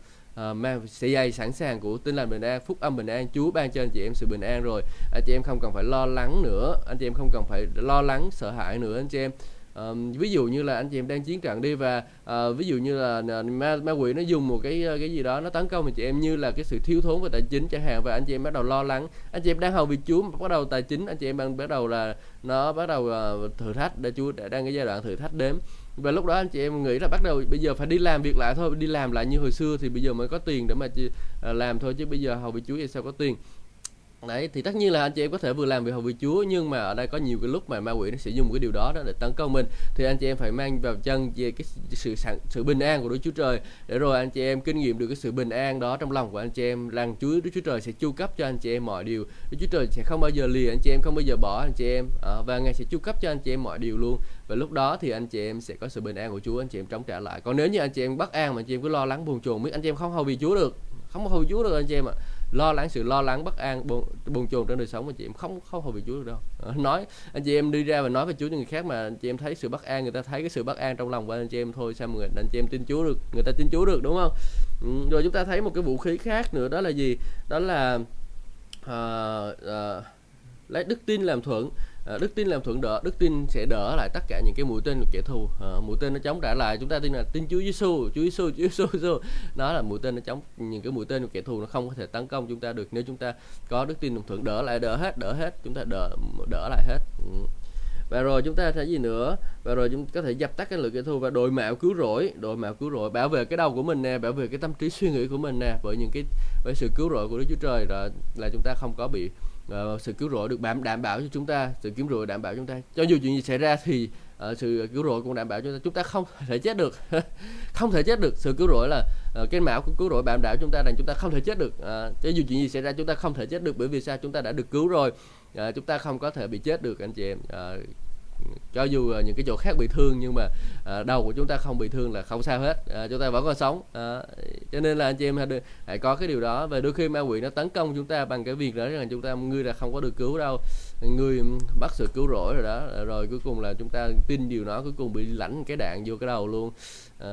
Speaker 1: Uh, mang sẽ dày sẵn sàng của tinh lành bình an phúc âm bình an. Chúa ban cho anh chị em sự bình an rồi. Anh chị em không cần phải lo lắng nữa. Anh chị em không cần phải lo lắng sợ hãi nữa anh chị em. Uh, ví dụ như là anh chị em đang chiến trận đi và uh, ví dụ như là ờ, ma, ma quỷ nó dùng một cái ờ, cái gì đó nó tấn công thì chị em như là cái sự thiếu thốn về tài chính chẳng hạn và anh chị em bắt đầu lo lắng. Anh chị em đang hầu việc Chúa bắt đầu tài chính anh chị em đang bắt đầu là nó bắt đầu uh, thử thách để Chúa đang cái giai đoạn thử thách đến và lúc đó anh chị em nghĩ là bắt đầu bây giờ phải đi làm việc lại thôi đi làm lại như hồi xưa thì bây giờ mới có tiền để mà chị, uh, làm thôi chứ bây giờ hầu bị Chúa thì sao có tiền đấy thì tất nhiên là anh chị em có thể vừa làm việc hầu việc Chúa nhưng mà ở đây có nhiều cái lúc mà ma quỷ nó sẽ dùng cái điều đó đó để tấn công mình thì anh chị em phải mang vào chân về cái sự sự bình an của Đức Chúa Trời để rồi anh chị em kinh nghiệm được cái sự bình an đó trong lòng của anh chị em rằng Chúa Đức Chúa Trời sẽ chu cấp cho anh chị em mọi điều Đức Chúa Trời sẽ không bao giờ lìa anh chị em không bao giờ bỏ anh chị em à, và ngài sẽ chu cấp cho anh chị em mọi điều luôn và lúc đó thì anh chị em sẽ có sự bình an của Chúa anh chị em chống trả lại còn nếu như anh chị em bất an mà anh chị em cứ lo lắng buồn chồn biết anh chị em không hầu vì Chúa được không hầu Chúa được anh chị em ạ lo lắng sự lo lắng bất an buồn, buồn chồn trong đời sống anh chị em. Không không hầu về Chúa được đâu. Ờ, nói anh chị em đi ra và nói về Chúa cho người khác mà anh chị em thấy sự bất an người ta thấy cái sự bất an trong lòng của anh chị em thôi sao mà người anh chị em tin Chúa được người ta tin Chúa được đúng không? Ừ, rồi chúng ta thấy một cái vũ khí khác nữa đó là gì? Đó là uh, uh, lấy đức tin làm thuận. Ờ, đức tin làm thuận đỡ đức tin sẽ đỡ lại tất cả những cái mũi tên của kẻ thù. À, mũi tên nó chống trả lại chúng ta tin là tin Chúa Giêsu Chúa Giêsu Chúa Giêsu Giêsu nó là mũi tên nó chống những cái mũi tên của kẻ thù nó không có thể tấn công chúng ta được. Nếu chúng ta có đức tin làm thuận đỡ lại đỡ hết đỡ hết chúng ta đỡ đỡ lại hết. Ừ. và rồi chúng ta thấy gì nữa? Và rồi chúng có thể dập tắt cái lực kẻ thù và đội mạo cứu rỗi đội mạo cứu rỗi bảo vệ cái đầu của mình nè bảo vệ cái tâm trí suy nghĩ của mình nè. Bởi những cái với sự cứu rỗi của Đức Chúa Trời là là chúng ta không có bị uh, sự cứu rỗi được đảm đảm bảo cho chúng ta sự cứu rỗi đảm bảo chúng ta. Cho dù chuyện gì xảy ra thì uh, sự cứu rỗi cũng đảm bảo chúng ta. Chúng ta không thể chết được. Không thể chết được. Sự cứu rỗi là uh, cái mão của cứu rỗi đảm bảo chúng ta rằng chúng ta không thể chết được. Uh, cho dù chuyện gì xảy ra chúng ta không thể chết được bởi vì sao? Chúng ta đã được cứu rồi. Uh, chúng ta không có thể bị chết được anh chị em. Uh, cho dù những cái chỗ khác bị thương nhưng mà à, đầu của chúng ta không bị thương là không sao hết. À, chúng ta vẫn còn sống. À, cho nên là anh chị em hãy, hãy có cái điều đó. Và đôi khi ma quỷ nó tấn công chúng ta bằng cái việc đó rằng chúng ta người là không có được cứu đâu. Người ừ, bắt sự cứu rỗi rồi đó. Rồi cuối cùng là chúng ta tin điều đó cuối cùng bị lãnh cái đạn vô cái đầu luôn. À,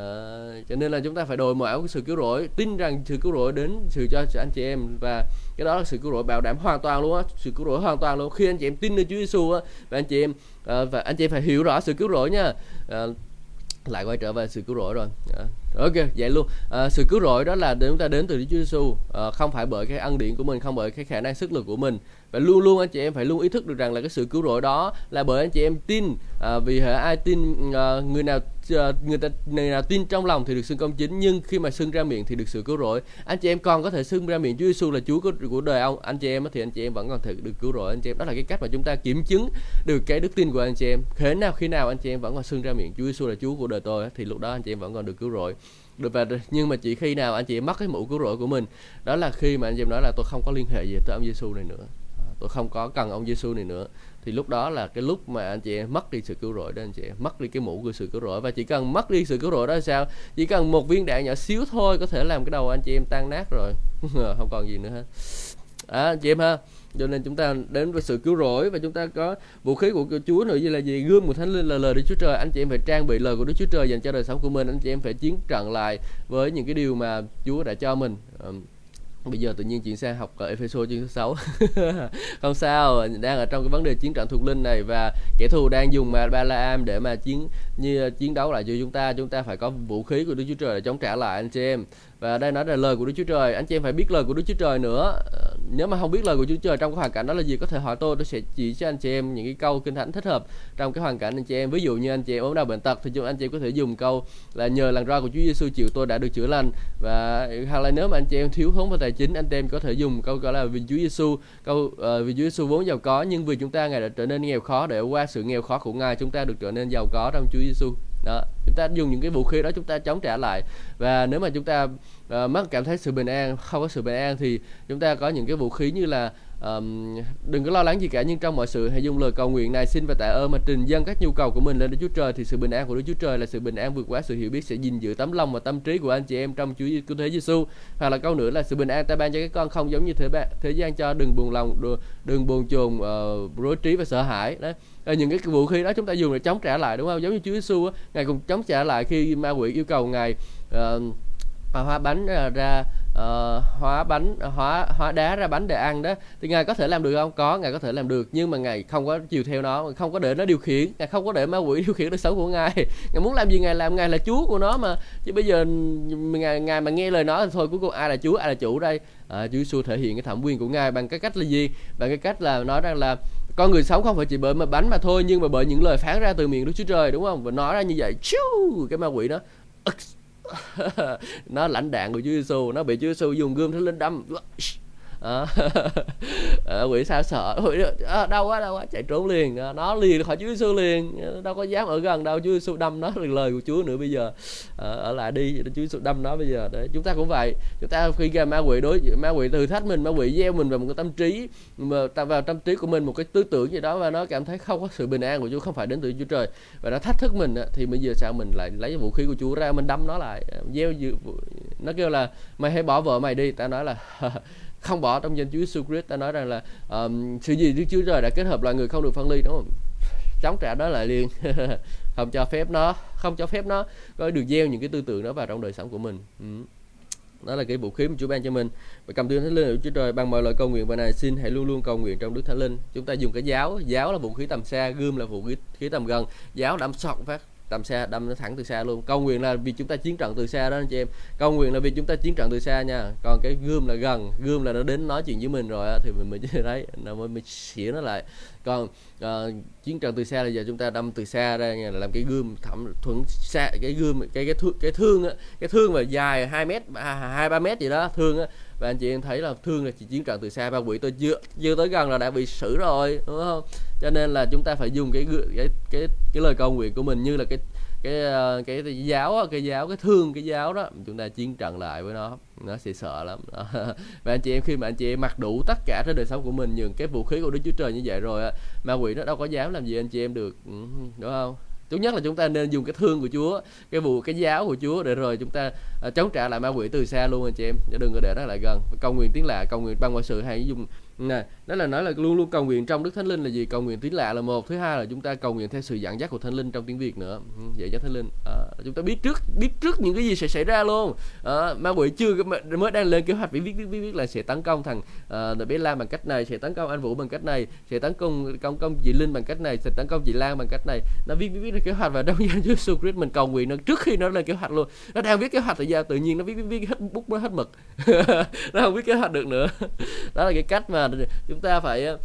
Speaker 1: cho nên là chúng ta phải đổi mạo cái sự cứu rỗi tin rằng sự cứu rỗi đến sự cho anh chị em. Và cái đó là sự cứu rỗi bảo đảm hoàn toàn luôn á. Sự cứu rỗi hoàn toàn luôn. Khi anh chị em tin nơi Chúa Giêsu á và anh chị em à, và anh chị phải hiểu rõ sự cứu rỗi nha. À, lại quay trở về sự cứu rỗi rồi. À, ok vậy luôn. À, sự cứu rỗi đó là để chúng ta đến từ Chúa Giêsu à, không phải bởi cái ân điển của mình không bởi cái khả năng sức lực của mình. Và luôn luôn anh chị em phải luôn ý thức được rằng là cái sự cứu rỗi đó là bởi anh chị em tin. À, vì hệ ai tin à, người nào Ờ, người ta này là tin trong lòng thì được xưng công chính nhưng khi mà xưng ra miệng thì được sự cứu rỗi. Anh chị em còn có thể xưng ra miệng Chúa Giêsu là Chúa của, của đời ông. Anh chị em thì anh chị em vẫn còn thể được cứu rỗi. Anh chị em đó là cái cách mà chúng ta kiểm chứng được cái đức tin của anh chị em. Thế nào khi nào anh chị em vẫn còn xưng ra miệng Chúa Giêsu là Chúa của đời tôi thì lúc đó anh chị em vẫn còn được cứu rỗi. Được và nhưng mà chỉ khi nào anh chị em mất cái mũ cứu rỗi của mình đó là khi mà anh chị em nói là tôi không có liên hệ gì tới ông Giêsu này nữa. À, tôi không có cần ông Giêsu này nữa thì lúc đó là cái lúc mà anh chị em mất đi sự cứu rỗi đó anh chị em mất đi cái mũ của sự cứu rỗi. Và chỉ cần mất đi sự cứu rỗi đó sao? Chỉ cần một viên đạn nhỏ xíu thôi có thể làm cái đầu anh chị em tan nát rồi. Không còn gì nữa hết. À, anh chị em ha cho nên chúng ta đến với sự cứu rỗi và chúng ta có vũ khí của Chúa nữa như là gì? Gươm của Thánh Linh là lời Đức Chúa Trời. Anh chị em phải trang bị lời của Đức Chúa Trời dành cho đời sống của mình. Anh chị em phải chiến trận lại với những cái điều mà Chúa đã cho mình bây giờ tự nhiên chuyển sang học ở Ephesos chương thứ 6 không sao, đang ở trong cái vấn đề chiến trận thuộc linh này và kẻ thù đang dùng mà ba la am để mà chiến, như ờ, chiến đấu lại cho chúng ta. Chúng ta phải có vũ khí của Đức Chúa Trời để chống trả lại, anh chị em. Và đây nói là lời của Đức Chúa Trời. Anh chị em phải biết lời của Đức Chúa Trời nữa nếu mà không biết lời của Chúa Trời trong cái hoàn cảnh đó là gì có thể hỏi tôi tôi sẽ chỉ cho anh chị em những cái câu kinh thánh thích hợp trong cái hoàn cảnh anh chị em. Ví dụ như anh chị em ốm đau bệnh tật thì chúng anh chị em có thể dùng câu là nhờ làn roi của Chúa Giêsu chịu tôi đã được chữa lành. Và hoặc là nếu mà anh chị em thiếu thốn về tài chính anh chị em có thể dùng câu gọi là vì Chúa Giêsu câu uh, vì Chúa Giêsu vốn giàu có nhưng vì chúng ta ngài đã trở nên nghèo khó để qua sự nghèo khó của ngài chúng ta được trở nên giàu có trong Chúa Giêsu đó ta dùng những cái vũ khí đó chúng ta chống trả lại. Và nếu mà chúng ta uh, mất cảm thấy sự bình an không có sự bình an thì chúng ta có những cái vũ khí như là um, đừng có lo lắng gì cả nhưng trong mọi sự hãy dùng lời cầu nguyện này xin và tạ ơn mà trình dâng các nhu cầu của mình lên Đức Chúa Trời thì sự bình an của Đức Chúa Trời là sự bình an vượt quá sự hiểu biết sẽ gìn giữ tấm lòng và tâm trí của anh chị em trong Chúa Cứu Thế Giêsu hoặc là câu nữa là sự bình an ta ban cho các con không giống như thế bạn thế gian cho đừng buồn lòng đừng buồn chồn uh, rối trí và sợ hãi. Đấy. Ờ, những cái vũ khí đó chúng ta dùng để chống trả lại đúng không? Giống như Chúa Giêsu ngài cũng chống trả lại khi ma quỷ yêu cầu ngài uh, hóa bánh ờ, ra uh, hóa bánh hóa hóa đá ra bánh để ăn đó. Thì ngài có thể làm được không? Có ngài có thể làm được nhưng mà ngài không có chiều theo nó không có để nó điều khiển ngài không có để ma quỷ điều khiển đời sống của ngài. Ngài muốn làm gì ngài làm ngài là chúa của nó mà. Chứ bây giờ ngài ngài mà nghe lời nó thì thôi cuối cùng ai là chúa ai là chủ đây? À, chúa giêsu thể hiện cái thẩm quyền của ngài bằng cái cách là gì? Bằng cái cách là nói rằng là con người sống không phải chỉ bởi mà bánh mà thôi, nhưng mà bởi những lời phán ra từ miệng Đức Chúa Trời, đúng không? Và nói ra như vậy, chiu, cái ma quỷ nó nó lãnh đạn của Chúa Giêsu nó bị Chúa Giêsu dùng gươm thánh linh đâm Ờ, ờ, à, quỷ sao sợ. Quỷ à, đâu quá đâu quá. Chạy trốn liền. À, nó liền khỏi Chúa Giêsu liền. Đâu có dám ở gần đâu. Chúa Giêsu đâm nó. Lời của Chúa nữa bây giờ. À, ở lại đi. Chúa Giêsu đâm nó bây giờ. Đấy chúng ta cũng vậy. Chúng ta khi ra ma quỷ đối ma quỷ thử thách mình ma quỷ gieo mình vào một cái tâm trí mà vào tâm trí của mình một cái tư tưởng gì đó và nó cảm thấy không có sự bình an của Chúa không phải đến từ Chúa Trời. Và nó thách thức mình thì bây giờ sao mình lại lấy vũ khí của Chúa ra mình đâm nó lại. Gieo nó kêu là mày hãy bỏ vợ mày đi. Ta nói là không bỏ trong danh Chúa Jesus Christ ta nói rằng là um, sự gì Đức Chúa Trời đã kết hợp loài người không được phân ly đúng không? Chống trả đó lại liền. Không cho phép nó không cho phép nó có được gieo những cái tư tưởng đó vào trong đời sống của mình. Ừ. đó là cái vũ khí mà Chúa ban cho mình. Và cầm tuyên thánh linh của Chúa Trời bằng mọi lời cầu nguyện và này xin hãy luôn luôn cầu nguyện trong Đức Thánh Linh. Chúng ta dùng cái giáo giáo là vũ khí tầm xa gươm là vũ khí tầm gần. Giáo đâm sọc phát đâm xa đâm nó thẳng từ xa luôn. Câu nguyện là vì chúng ta chiến trận từ xa đó anh chị em. Câu nguyện là vì chúng ta chiến trận từ xa nha. Còn cái gươm là gần gươm là nó đến nói chuyện với mình rồi á thì mình mới thấy nó mới, mới xỉa nó lại. Còn uh, chiến trận từ xa là giờ chúng ta đâm từ xa ra nha làm cái gươm thẩm thuận xa cái gươm cái cái thương cái thương á cái thương mà dài 2 mét hai ba mét gì đó thương á. Và anh chị em thấy là thương là chỉ chiến trận từ xa ba quỷ tôi chưa chưa tới gần là đã bị xử rồi đúng không? Cho nên là chúng ta phải dùng cái cái cái cái lời cầu nguyện của mình như là cái cái cái, cái giáo cái giáo cái thương cái giáo đó. Chúng ta chiến trận lại với nó nó sẽ sợ lắm. Và anh chị em khi mà anh chị em mặc đủ tất cả trên đời sống của mình những cái vũ khí của Đức Chúa Trời như vậy rồi á ma quỷ nó đâu có dám làm gì anh chị em được ừ, đúng không? Tốt nhất là chúng ta nên dùng cái thương của Chúa cái vụ cái giáo của Chúa để rồi chúng ta uh, chống trả lại ma quỷ từ xa luôn anh chị em. Đừng có để nó lại gần. Cầu nguyện tiếng lạ cầu nguyện bằng ngoại sự hay dùng nè đó là nói là luôn luôn cầu nguyện trong đức thánh linh là gì? Cầu nguyện tiếng lạ là một. Thứ hai là chúng ta cầu nguyện theo sự dẫn dắt của thánh linh trong tiếng việt nữa. Ừ, Dạy dắt thánh linh. À, chúng ta biết trước biết trước những cái gì sẽ xảy ra luôn. À, ma quỷ chưa mới đang lên kế hoạch viết viết viết biết là sẽ tấn công thằng à, bé Lam bằng cách này sẽ tấn công anh Vũ bằng cách này sẽ tấn công công công chị Linh bằng cách này sẽ tấn công chị Lan bằng cách này. Nó viết viết viết kế hoạch và trong danh Chúa Jesus Christ mình cầu nguyện nó trước khi nó lên kế hoạch luôn. Nó đang viết kế hoạch thời gian tự nhiên nó viết viết viết hết bút nó hết mực. Nó không viết kế hoạch được nữa. Đó là cái cách mà chúng ta phải ờ,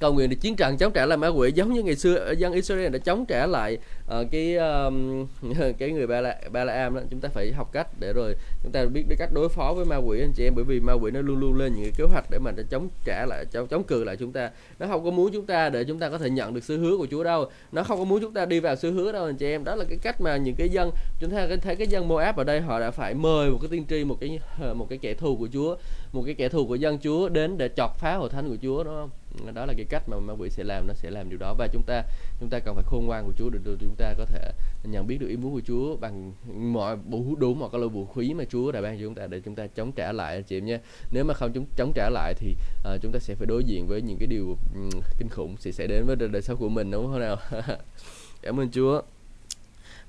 Speaker 1: cầu nguyện để chiến trận chống trả lại ma quỷ giống như ngày xưa dân Israel đã chống trả lại uh, cái um, cái người ba la ba la am đó. Chúng ta phải học cách để rồi chúng ta biết được cách đối phó với ma quỷ anh chị em bởi vì ma quỷ nó luôn luôn lên những cái kế hoạch để mà nó chống trả lại chống chống cự lại chúng ta. Nó không có muốn chúng ta để chúng ta có thể nhận được sự hứa của Chúa đâu. Nó không có muốn chúng ta đi vào sự hứa đâu anh chị em. Đó là cái cách mà những cái dân chúng ta thấy cái dân Moab ở đây họ đã phải mời một cái tiên tri một cái một cái kẻ thù của Chúa một cái kẻ thù của dân Chúa đến để chọc phá hội thánh của Chúa đúng không? Đó là cái cách mà ma quỷ sẽ làm nó sẽ làm điều đó. Và chúng ta chúng ta cần phải khôn ngoan của Chúa để, để chúng ta có thể nhận biết được ý muốn của Chúa bằng mọi đủ đủ mọi các loại vũ khí mà Chúa đã ban cho chúng ta để chúng ta chống trả lại anh chị em nhé. Nếu mà không chúng chống trả lại thì uh, chúng ta sẽ phải đối diện với những cái điều um, kinh khủng sẽ xảy đến với đời sống của mình đúng không nào? Cảm ơn Chúa.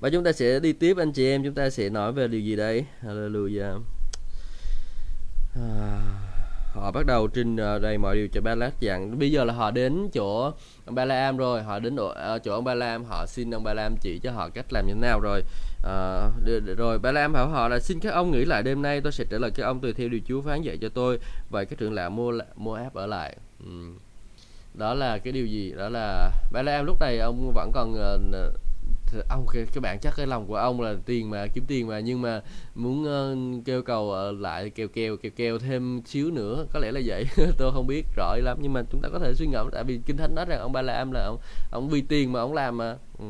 Speaker 1: Và chúng ta sẽ đi tiếp anh chị em chúng ta sẽ nói về điều gì đây? Hallelujah. À họ bắt đầu trình ờ, đầy mọi điều cho Balak rằng bây giờ là họ đến chỗ ông Balaam rồi. Họ đến ở ờ, chỗ ông Balaam họ xin ông Balaam chỉ cho họ cách làm như thế nào rồi. À, rồi Balaam bảo họ là xin các ông nghĩ lại đêm nay. Tôi sẽ trả lời các ông tùy theo điều Chúa phán dạy cho tôi. Vậy các trưởng lão mua mua áp ở lại. Ừ. đó là cái điều gì? Đó là Balaam lúc này ông vẫn còn uh, ông cái, cái bản chất cái lòng của ông là tiền mà kiếm tiền mà nhưng mà muốn uh, kêu cầu uh, lại kêu kêu kêu kêu thêm xíu nữa có lẽ là vậy tôi không biết rõ lắm nhưng mà chúng ta có thể suy ngẫm tại vì kinh thánh nói rằng ông ba la am là ông ông vì tiền mà ông làm mà. Ừ.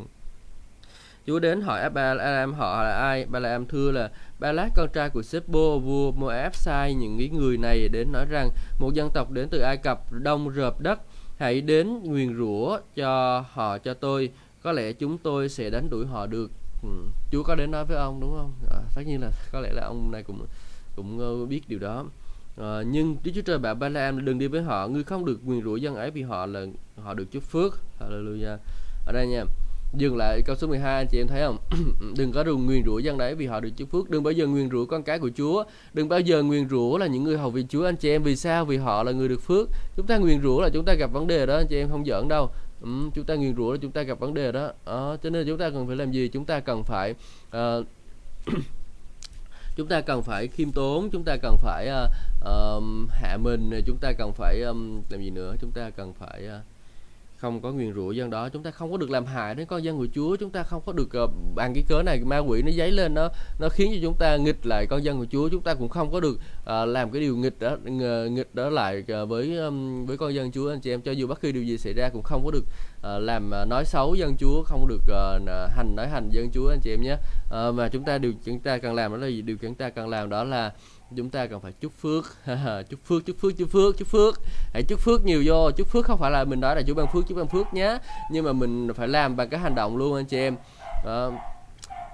Speaker 1: Chúa đến hỏi ba la am họ là ai? Ba la am thưa là ba lát con trai của Sebo vua Moab sai những người này đến nói rằng một dân tộc đến từ Ai Cập đông rợp đất hãy đến nguyền rủa cho họ cho tôi có lẽ chúng tôi sẽ đánh đuổi họ được. Ừ. Chúa có đến nói với ông đúng không? À, tất nhiên là có lẽ là ông này cũng cũng ờ, biết điều đó. À, nhưng Đức Chúa Trời bảo Balaam đừng đi với họ ngươi không được quyền rủa dân ấy vì họ là họ được chúc phước. Hallelujah. Ở đây nha dừng lại câu số 12 anh chị em thấy không? Đừng có đừng nguyền rủa dân đấy vì họ được chúc phước. Đừng bao giờ nguyền rủa con cái của Chúa. Đừng bao giờ nguyền rủa là những người hầu vì Chúa anh chị em. Vì sao? Vì họ là người được phước. Chúng ta nguyền rủa là chúng ta gặp vấn đề đó anh chị em không giỡn đâu chúng ta nghiền rủa chúng ta gặp vấn đề đó. À, cho nên chúng ta cần phải làm gì? Chúng ta cần phải uh, chúng ta cần phải khiêm tốn chúng ta cần phải uh, uh, hạ mình chúng ta cần phải um, làm gì nữa? Chúng ta cần phải uh, không có nguyền rủa dân đó chúng ta không có được làm hại đến con dân của Chúa chúng ta không có được uh, bằng cái cớ này ma quỷ nó dấy lên nó nó khiến cho chúng ta nghịch lại con dân của Chúa. Chúng ta cũng không có được uh, làm cái điều nghịch đó nghịch đó lại uh, với um, với con dân Chúa. Anh chị em cho dù bất kỳ điều gì xảy ra cũng không có được uh, làm uh, nói xấu dân Chúa không được uh, hành nói hành dân Chúa anh chị em nhé. Uh, mà chúng ta điều chúng ta cần làm đó là gì? Điều chúng ta cần làm đó là chúng ta cần phải chúc phước. Chúc phước chúc phước chúc phước chúc phước. Hãy chúc phước nhiều vô. Chúc phước không phải là mình nói là chú ban phước chú ban phước nhé nhưng mà mình phải làm bằng cái hành động luôn anh chị em. Đó.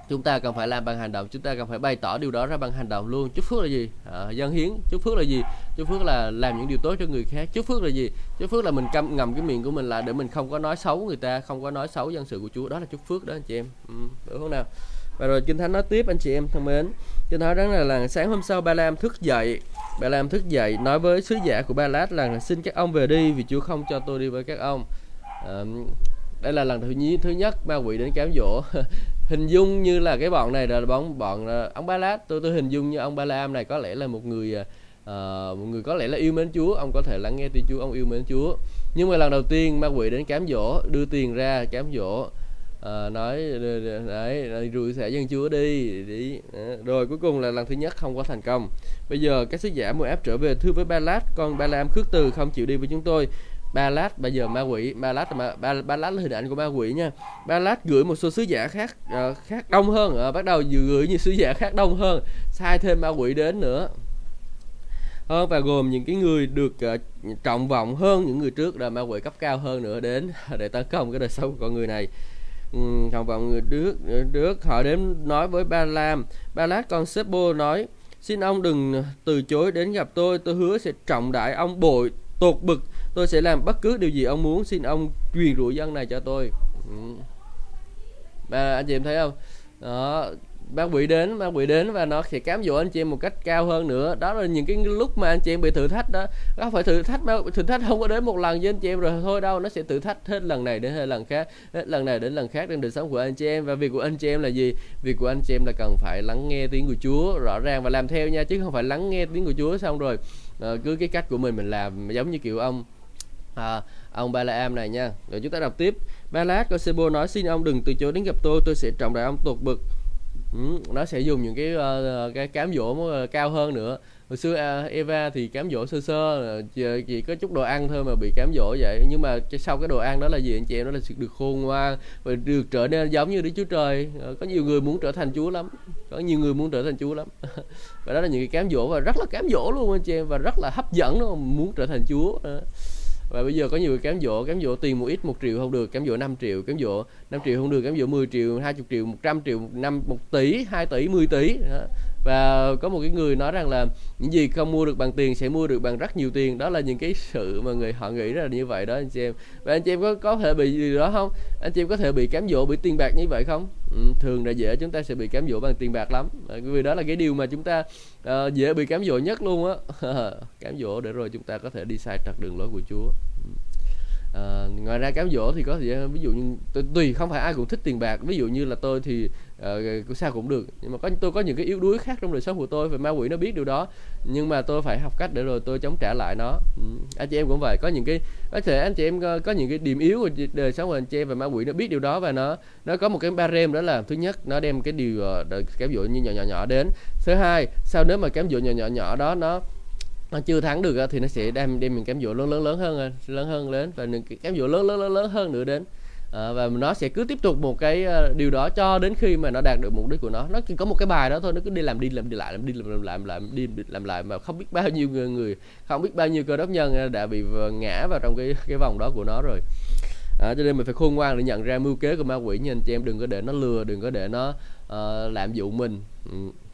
Speaker 1: chúng ta cần phải làm bằng hành động chúng ta cần phải bày tỏ điều đó ra bằng hành động luôn. Chúc phước là gì? À, dân hiến. Chúc phước là gì? Chúc phước là làm những điều tốt cho người khác. Chúc phước là gì? Chúc phước là mình câm ngầm cái miệng của mình lại để mình không có nói xấu người ta không có nói xấu dân sự của chúa. Đó là chúc phước đó anh chị em. Ừ, đúng không nào? Và rồi kinh thánh nói tiếp anh chị em thân mến. Cho nói nói là, là sáng hôm sau ba lam thức dậy. Ba lam thức dậy nói với sứ giả của ba lát là xin các ông về đi vì chúa không cho tôi đi với các ông. À, đây là lần thứ nhí thứ nhất ma quỷ đến cám dỗ. Hình dung như là cái bọn này là bọn bọn ờ, ông ba lát. Tôi tôi hình dung như ông ba lam này có lẽ là một người uh, một người có lẽ là yêu mến chúa. Ông có thể lắng nghe tin chúa ông yêu mến chúa. Nhưng mà lần đầu tiên ma quỷ đến cám dỗ đưa tiền ra cám dỗ à, nói đấy rủi sẽ dân chúa đi đi rồi cuối cùng là lần thứ nhất không có thành công. Bây giờ các sứ giả mua áp trở về thưa với ba lát con balam khước từ không chịu đi với chúng tôi. Ba lát bây giờ ma quỷ ba lát là ba, ba lát là hình ảnh của ma quỷ nha. Ba lát gửi một số sứ giả khác uh, khác đông hơn uh, bắt đầu gửi những sứ giả khác đông hơn sai thêm ma quỷ đến nữa. Hơn và gồm những cái người được uh, trọng vọng hơn những người trước là ma quỷ cấp cao hơn nữa đến để tấn công cái đời sống của con người này. Ừ, còn vào người trước trước ờ, họ đến nói với ba lam ba lát con Sebo nói, xin ông đừng ờ, từ chối đến gặp tôi. Tôi hứa sẽ trọng đại ông bội tột bực. Tôi sẽ làm bất cứ điều gì ông muốn. Xin ông truyền rủi dân này cho tôi. Ừ. Ba, anh chị em thấy không? Đó ma quỷ đến ma quỷ đến và nó sẽ cám dỗ anh chị em một cách cao hơn nữa. Đó là những cái lúc mà anh chị em bị thử thách đó. Không phải thử thách mà thử thách không có đến một lần với anh chị em rồi thôi đâu nó sẽ thử thách hết lần này đến hết lần khác hết lần này đến lần khác trong đời sống của anh chị em. Và việc của anh chị em là gì? Việc của anh chị em là cần phải lắng nghe tiếng của Chúa rõ ràng và làm theo nha chứ không phải lắng nghe tiếng của Chúa xong rồi à, cứ cái cách của mình mình làm giống như kiểu ông à, ông Ba La Am này nha. Rồi chúng ta đọc tiếp. Ba Lát Sebo nói xin ông đừng từ chối đến gặp tôi tôi sẽ trọng đại ông tột bực. Ừ, nó sẽ dùng những cái uh, cái cám dỗ ờ, cao hơn nữa. Hồi xưa uh, Eva thì cám dỗ sơ sơ chỉ, chỉ có chút đồ ăn thôi mà bị cám dỗ vậy. Nhưng mà sau cái đồ ăn đó là gì anh chị em? Đó là được khôn ngoan và được trở nên giống như Đức Chúa Trời. Uh, có nhiều người muốn trở thành Chúa lắm. Có nhiều người muốn trở thành Chúa lắm. Và đó là những cái cám dỗ và rất là cám dỗ luôn anh chị em và rất là hấp dẫn luôn muốn trở thành Chúa. Uh và bây giờ có nhiều người cám dỗ cám dỗ tiền một ít, một triệu không được cám dỗ 5 triệu cám dỗ 5 triệu không được cám dỗ 10 triệu 20 triệu 100 triệu năm, một tỷ 2 tỷ 10 tỷ. Và có một cái người nói rằng là những gì không mua được bằng tiền sẽ mua được bằng rất nhiều tiền. Đó là những cái sự mà người, họ nghĩ là như vậy đó, anh chị em. Và anh chị em có có thể bị gì đó không? Anh chị em có thể bị cám dỗ bị tiền bạc như vậy không? Thường là dễ chúng ta sẽ bị cám dỗ bằng tiền bạc lắm. Vì đó là cái điều mà chúng ta uh, dễ bị cám dỗ nhất luôn á. Cám dỗ để rồi chúng ta có thể đi sai trật đường lối của Chúa. À, ngoài ra cám dỗ thì có thể ví dụ như tùy không phải ai cũng thích tiền bạc. Ví dụ như là tôi thì uh, sao cũng được. Nhưng mà có tôi có những cái yếu đuối khác trong đời sống của tôi và ma quỷ nó biết điều đó. Nhưng mà tôi phải học cách để rồi tôi chống trả lại nó. Ừ. anh chị em cũng vậy. Có những cái có thể anh chị em có, có những cái điểm yếu của đời sống của anh chị em và ma quỷ nó biết điều đó và nó nó có một cái barem đó là thứ nhất nó đem cái điều uh, cám dỗ như nhỏ nhỏ nhỏ đến. Thứ hai sau nếu mà cám dỗ nhỏ nhỏ nhỏ đó nó nó chưa thắng được thì nó sẽ đem đem mình cám dỗ lớn lớn lớn hơn lớn hơn lớn và những cám dỗ lớn lớn lớn lớn hơn nữa đến. À, và nó sẽ cứ tiếp tục một cái ờ, điều đó cho đến khi mà nó đạt được mục đích của nó. Nó chỉ có một cái bài đó thôi nó cứ đi làm đi làm đi lại làm đi làm làm làm đi làm lại mà không biết bao nhiêu người không biết bao nhiêu cơ đốc nhân đã bị ngã vào trong cái cái vòng đó của nó rồi. À, cho nên mình phải khôn ngoan để nhận ra mưu kế của ma quỷ. Nha anh chị em đừng có để nó lừa đừng có để nó uh, lạm dụng mình. Ừ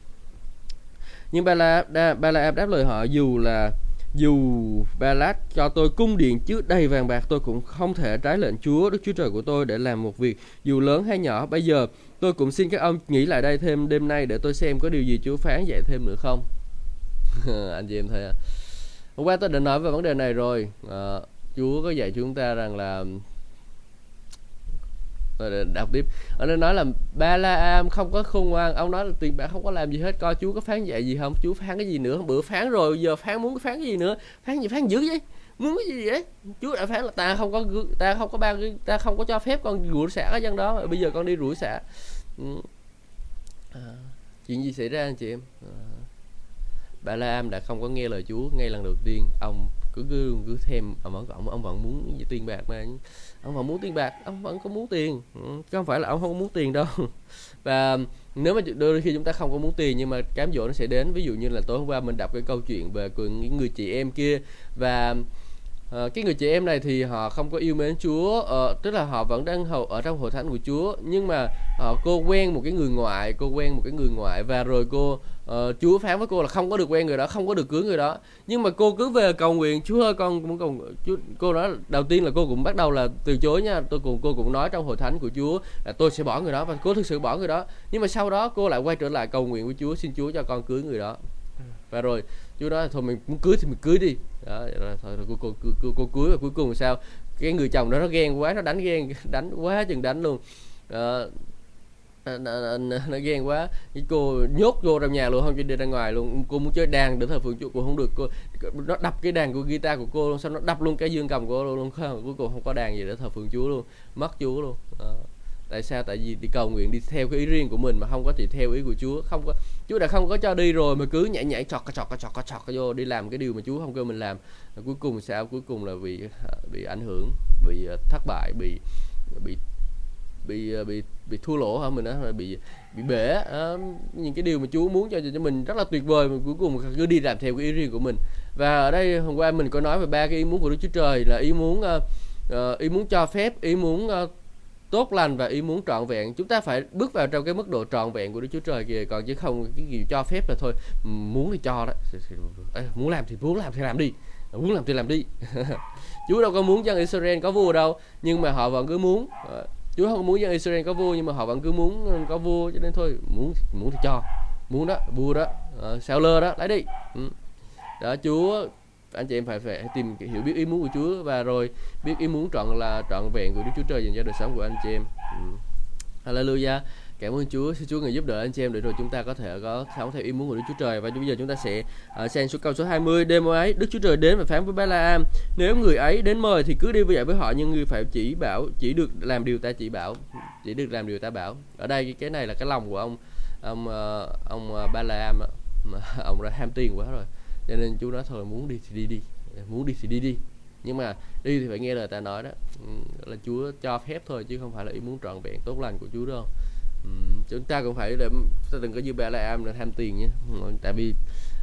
Speaker 1: nhưng ba la ba đáp lời họ dù là dù ba cho tôi cung điện chứa đầy vàng bạc tôi cũng không thể trái lệnh Chúa Đức Chúa Trời của tôi để làm một việc dù lớn hay nhỏ. Bây giờ tôi cũng xin các ông nghĩ lại đây thêm đêm nay để tôi xem có điều gì Chúa phán dạy thêm nữa không? Anh chị em thấy à? Hôm qua tôi đã nói về vấn đề này rồi. À, Chúa có dạy chúng ta rằng là Ờ, đọc tiếp. Ờ, ông đây nói là ba la am không có khôn ngoan. Ông nói là tiền bạc không có làm gì hết coi chú có phán dạy gì không? Chú phán cái gì nữa? Bữa phán rồi giờ phán muốn phán cái gì nữa? Phán gì? Phán dữ vậy? Muốn cái gì vậy? Chú đã phán là ta không có ta không có ban ta không có cho phép con rủa xả cái dân đó bây giờ con đi rủa xả. Ừ. à, chuyện gì xảy ra anh chị em? À, bà la am đã không có nghe lời chúa ngay lần đầu tiên. Ông cứ cứ cứ thêm ông vẫn ông ông vẫn muốn tiền bạc mà ông vẫn muốn tiền bạc, ông vẫn có muốn tiền. Ừ, chứ không phải là ông không có muốn tiền đâu. Và nếu mà đôi khi chúng ta không có muốn tiền, nhưng mà cám dỗ nó sẽ đến. Ví dụ như là tối hôm qua mình đọc cái câu chuyện về những người chị em kia. Và uh, cái người chị em này thì họ không có yêu mến Chúa uh, tức là họ vẫn đang hầu ở trong hội thánh của Chúa nhưng mà uh, cô quen một cái người ngoại cô quen một cái người ngoại và rồi cô uh, Chúa phán với cô là không có được quen người đó không có được cưới người đó. Nhưng mà cô cứ về cầu nguyện Chúa ơi con muốn cầu Chúa cô nói đầu tiên là cô cũng bắt đầu là từ chối nha tôi cũng cô cũng nói trong hội thánh của Chúa là tôi sẽ bỏ người đó và cô thực sự bỏ người đó. Nhưng mà sau đó cô lại quay trở lại cầu nguyện với Chúa xin Chúa cho con cưới người đó. Và rồi Chúa nói thôi mình muốn cưới thì mình cưới đi đó rồi, thôi, rồi cô, cô, cô, cô, cô cưới và cuối cùng sao? Cái người chồng đó nó ghen quá nó đánh ghen đánh quá chừng đánh luôn. Đó, nó, nó, nó ghen quá. Cái cô nhốt vô trong nhà luôn không cho đi ra ngoài luôn. Cô muốn chơi đàn để thờ phượng chúa cô không được. Cô nó đập cái đàn của guitar của cô luôn xong nó đập luôn cái dương cầm của cô luôn không cuối cùng không có đàn gì để thờ phượng chúa luôn. Mất chúa luôn. Đó tại sao? Tại vì đi cầu nguyện đi theo cái ý riêng của mình mà không có thì theo ý của chúa. Không có chúa đã không có cho đi rồi mà cứ nhảy nhảy chọt chọt chọt chọt chọt vô đi làm cái điều mà chúa không kêu mình làm. Cuối cùng sao? Cuối cùng là bị bị ảnh hưởng bị ờ, thất bại bị bị bị ờ, bị bị thua lỗ hả mình á? Bị bị bể à, những cái điều mà Chúa muốn cho cho mình rất là tuyệt vời mà cuối cùng cứ đi làm theo cái ý riêng của mình. Và ở đây hôm qua mình có nói về ba cái ý muốn của Đức Chúa Trời là ý muốn uh, ý muốn cho phép ý muốn uh, tốt lành và ý muốn trọn vẹn. Chúng ta phải bước vào trong cái mức độ trọn vẹn của Đức Chúa Trời kìa còn chứ không cái gì cho phép là thôi muốn thì cho đó. Muốn làm thì muốn làm thì làm đi muốn làm thì làm đi. Chúa đâu có muốn dân Israel có vua đâu nhưng mà họ vẫn cứ muốn ờ, Chúa không muốn dân Israel có vua nhưng mà họ vẫn cứ muốn ừ, có vua cho nên thôi muốn muốn thì cho muốn đó vua đó ờ, uh, sao lơ đó lấy đi. Ừ. đó Chúa anh chị em phải phải tìm hiểu biết ý muốn của Chúa và rồi biết ý muốn trọn là trọn vẹn của Đức Chúa Trời dành cho đời sống của anh chị em. Ừ. Hallelujah. Cảm ơn Chúa, xin Chúa người giúp đỡ anh chị em để rồi chúng ta có thể có sống theo ý muốn của Đức Chúa Trời và bây giờ chúng ta sẽ uh, sang số câu số 20 đêm ấy Đức Chúa Trời đến và phán với Ba-la-am nếu người ấy đến mời thì cứ đi với với họ nhưng người phải chỉ bảo chỉ được làm điều ta chỉ bảo chỉ được làm điều ta bảo ở đây cái này là cái lòng của ông ông uh, ông ờ, Balaam Ba-la-am ông đã ham tiền quá rồi cho nên chú nói thôi muốn đi thì đi đi muốn đi thì đi đi. Nhưng mà đi thì phải nghe lời ta nói đó. Ừ, là Chúa cho phép thôi chứ không phải là ý muốn trọn vẹn tốt lành của Chúa đâu Ừ, chúng ta cũng phải để ta đừng có như ba la am là tham tiền nhé. Ừ, tại vì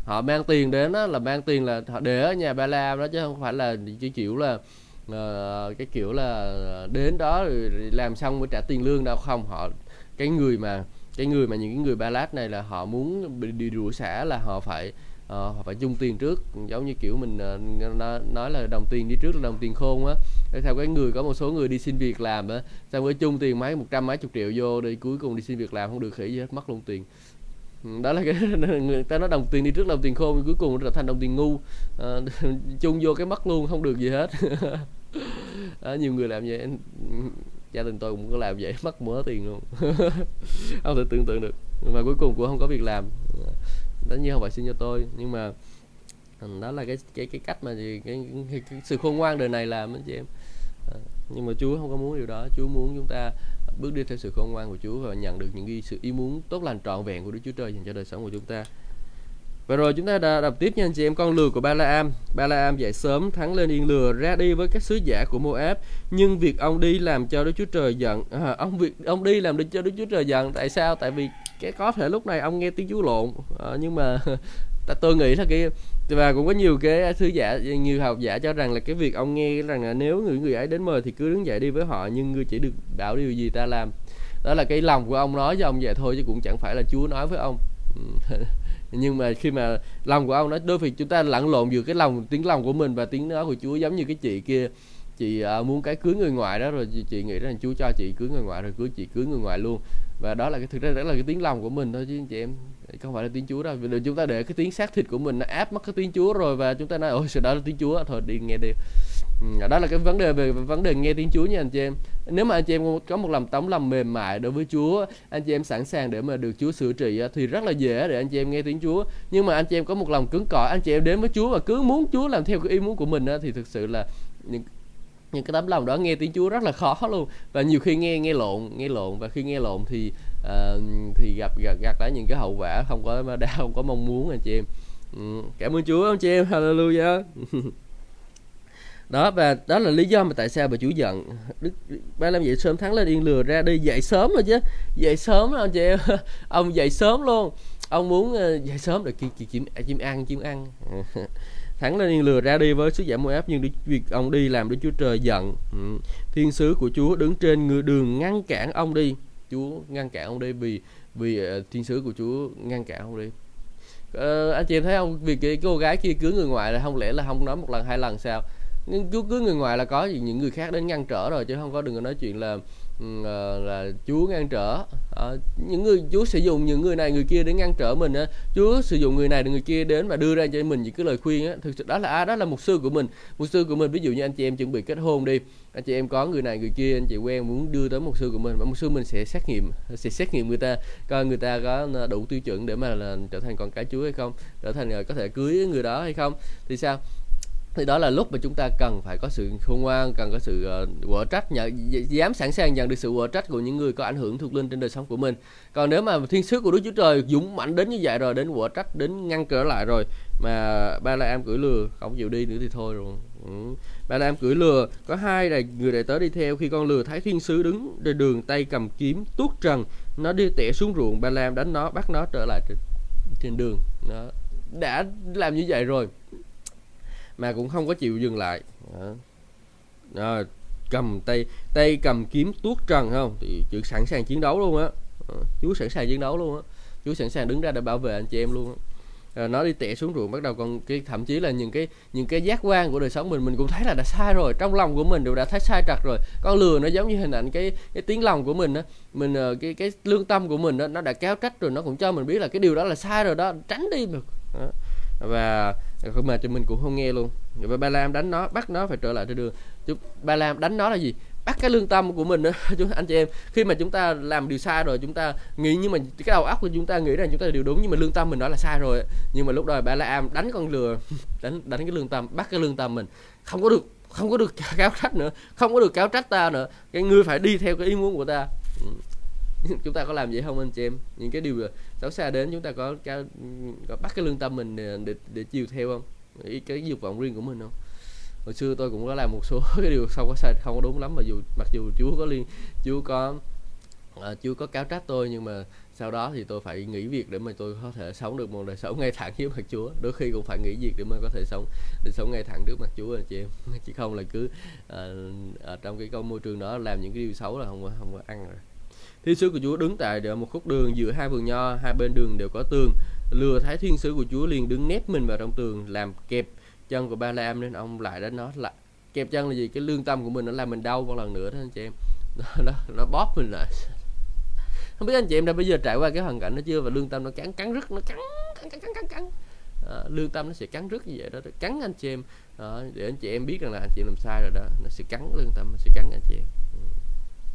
Speaker 1: họ mang tiền đến đó là mang tiền là họ để ở nhà ba la am đó chứ không phải là chỉ chịu là uh, cái kiểu là đến đó rồi làm xong mới trả tiền lương đâu. Không họ cái người mà cái người mà những cái người ba lát này là họ muốn đi rủa xả là họ phải Ờ, họ phải chung tiền trước. Giống như kiểu mình uh, nói là đồng tiền đi trước là đồng tiền khôn á. Theo cái người có một số người đi xin việc làm á xong với chung tiền mấy một trăm mấy chục triệu vô đi cuối cùng đi xin việc làm không được khỉ gì hết mất luôn tiền. Ừ, đó là cái người ta nói đồng tiền đi trước đồng tiền khôn cuối cùng trở thành đồng tiền ngu. À, chung vô cái mất luôn không được gì hết. Đó, nhiều người làm vậy. Gia đình tôi cũng có làm vậy mất mớ tiền luôn. Không thể tưởng tượng được. Mà cuối cùng cũng không có việc làm tất nhiên không phải xin cho tôi nhưng mà ừ, đó là cái cái cái cách mà cái, cái, cái sự khôn ngoan đời này làm anh chị em à, nhưng mà Chúa không có muốn điều đó Chúa muốn chúng ta bước đi theo sự khôn ngoan của Chúa và nhận được những cái sự ý muốn tốt lành trọn vẹn của Đức Chúa Trời dành cho đời sống của chúng ta và rồi chúng ta đã đọc tiếp nha anh chị em con lừa của Ba La Am. Ba La Am dậy sớm thắng lên yên lừa ra đi với các sứ giả của Moab. Nhưng việc ông đi làm cho Đức Chúa Trời giận. À, ông việc ông đi làm cho Đức Chúa Trời giận. Tại sao? Tại vì cái có thể lúc này ông nghe tiếng chú lộn. À, nhưng mà ta tôi nghĩ là cái và cũng có nhiều cái thứ giả nhiều học giả cho rằng là cái việc ông nghe rằng là nếu người người ấy đến mời thì cứ đứng dậy đi với họ nhưng ngươi chỉ được bảo điều gì ta làm đó là cái lòng của ông nói với ông vậy thôi chứ cũng chẳng phải là Chúa nói với ông ừ, nhưng mà khi mà lòng của ông nói đôi khi chúng ta lẫn lộn giữa cái lòng tiếng lòng của mình và tiếng nói của Chúa giống như cái chị kia chị uh, muốn cái cưới người ngoại đó rồi chị, chị nghĩ rằng Chúa cho chị cưới người ngoại rồi cưới chị cưới người ngoại luôn. Và đó là cái thực ra đó là cái tiếng lòng của mình thôi chứ anh chị em không phải là tiếng Chúa đâu. Vì chúng ta để cái tiếng xác thịt của mình nó áp mất cái tiếng Chúa rồi và chúng ta nói ôi sự đó là tiếng Chúa thôi đi nghe đi. Ừ, đó là cái vấn đề về vấn đề nghe tiếng Chúa nha anh chị em. Nếu mà anh chị em có một lòng tấm lòng mềm mại đối với Chúa anh chị em sẵn sàng để mà được Chúa sửa trị thì rất là dễ để anh chị em nghe tiếng Chúa. Nhưng mà anh chị em có một lòng cứng cỏi anh chị em đến với Chúa và cứ muốn Chúa làm theo cái ý muốn của mình thì thực sự là những những cái tấm lòng đó nghe tiếng Chúa rất là khó luôn. Và nhiều khi nghe nghe lộn nghe lộn. Và khi nghe lộn thì uh, thì gặp gặp gặp lại những cái hậu quả không có đau không có mong muốn anh chị em. Ừ, cảm ơn Chúa anh chị em. Hallelujah. Đó và đó là lý do mà tại sao bà chủ giận. Đức ba làm dậy sớm thắng lên yên lừa ra đi. Dậy sớm rồi chứ. Dậy sớm rồi anh chị em. Ông dậy sớm luôn. Ông muốn ờ, dậy sớm để kiếm kiếm chim ăn chim ăn. thắng lên yên lừa ra đi với sức giả Moab nhưng việc ông đi làm Đức Chúa Trời giận. Ừ. thiên sứ của Chúa đứng trên người đường ngăn cản ông đi. Chúa ngăn cản ông đi vì vì uh, thiên sứ của Chúa ngăn cản ông đi. Uh, anh chị em thấy không? Vì cái cô gái kia cưới người ngoài là không lẽ là không nói một lần hai lần sao? Nhưng Chúa cưới người ngoài là có những người khác đến ngăn trở rồi chứ không có đừng có nói chuyện là uh, Ờ, là Chúa ngăn trở. À, những người Chúa sử dụng những người này người kia để ngăn trở mình á. Chúa sử dụng người này người kia đến và đưa ra cho mình những cái lời khuyên á. Thực sự đó là à, đó là mục sư của mình. Mục sư của mình ví dụ như anh chị em chuẩn bị kết hôn đi. Anh chị em có người này người kia anh chị quen muốn đưa tới mục sư của mình và mục sư mình sẽ xét nghiệm sẽ xét nghiệm người ta coi người ta có ờ, đủ tiêu chuẩn để mà là trở thành con cái Chúa hay không trở thành có thể cưới người đó hay không. Thì sao? Thì đó là lúc mà chúng ta cần phải có sự khôn ngoan cần có sự uh, quở trách nhận dám sẵn sàng nhận được sự quở trách của những người có ảnh hưởng thuộc linh trên đời sống của mình. Còn nếu mà thiên sứ của Đức Chúa Trời dũng mạnh đến như vậy rồi đến quở trách đến ngăn trở lại rồi mà ba la em cưỡi lừa không chịu đi nữa thì thôi rồi. Ừ. ba la em cưỡi lừa có hai đại người đại tớ đi theo khi con lừa thấy thiên sứ đứng trên đường tay cầm kiếm tuốt trần nó đi tẻ xuống ruộng ba la em đánh nó bắt nó trở lại trên, trên đường. Nó đã làm như vậy rồi mà cũng không có chịu dừng lại. Đó. Đó, cầm tay tay cầm kiếm tuốt trần không? Thì chữ sẵn sàng chiến đấu luôn á. Ờ, Chú sẵn sàng chiến đấu luôn á. Chú sẵn sàng đứng ra để bảo vệ anh chị em luôn á. Ờ, nó đi tệ xuống ruộng bắt đầu còn cái thậm chí là những cái những cái giác quan của đời sống mình mình cũng thấy là đã sai rồi. Trong lòng của mình đều đã thấy sai trật rồi. Con lừa nó giống như hình ảnh cái cái tiếng lòng của mình á. Mình ờ, cái cái lương tâm của mình đó, nó đã kéo trách rồi nó cũng cho mình biết là cái điều đó là sai rồi đó. Tránh đi được và không mà cho mình cũng không nghe luôn. Và ba lam đánh nó, bắt nó phải trở lại trên đường. Ba lam đánh nó là gì? Bắt cái lương tâm của mình đó chúng, anh chị em, khi mà chúng ta làm điều sai rồi, chúng ta nghĩ, nhưng mà cái đầu óc của chúng ta nghĩ rằng chúng ta là điều đúng, nhưng mà lương tâm mình nói là sai rồi nhưng mà lúc đó ba la đánh con lừa, đánh đánh cái lương tâm, bắt cái lương tâm mình. Không có được, không có được cáo trách nữa. Không có được cáo trách ta nữa. Cái người phải đi theo cái ý muốn của ta. Ừ. chúng ta có làm vậy không anh chị em? Những cái điều xấu xa đến chúng ta có, có, có bắt cái lương tâm mình để, để, để chiều theo không? Cái, cái dục vọng riêng của mình không? Hồi xưa tôi cũng có làm một số cái điều không có sai không có đúng lắm mà dù mặc dù chúa có liên chúa có uh, chúa có cáo trách tôi nhưng mà sau đó thì tôi phải nghỉ việc để mà tôi có thể sống được một đời sống ngay thẳng với mặt Chúa. Đôi khi cũng phải nghỉ việc để mà có thể sống để sống ngay thẳng trước mặt Chúa anh chị em. Chứ không là cứ uh, ở trong cái câu môi trường đó làm những cái điều xấu là không không có ăn rồi thiên sứ của Chúa đứng tại một khúc đường giữa hai vườn nho hai bên đường đều có tường. Lừa thấy thiên sứ của Chúa liền đứng nép mình vào trong tường làm kẹp chân của ba la nên ông lại đến nó lại kẹp chân là gì? Cái lương tâm của mình nó làm mình đau một lần nữa đó anh chị em. Nó, nó, nó bóp mình lại. Không biết anh chị em đã bây giờ trải qua cái hoàn cảnh đó chưa? Và lương tâm nó cắn cắn rứt nó cắn cắn cắn cắn cắn, cắn. À, lương tâm nó sẽ cắn rứt như vậy đó cắn anh chị em. À, để anh chị em biết rằng là anh chị em làm sai rồi đó nó sẽ cắn lương tâm nó sẽ cắn anh chị em.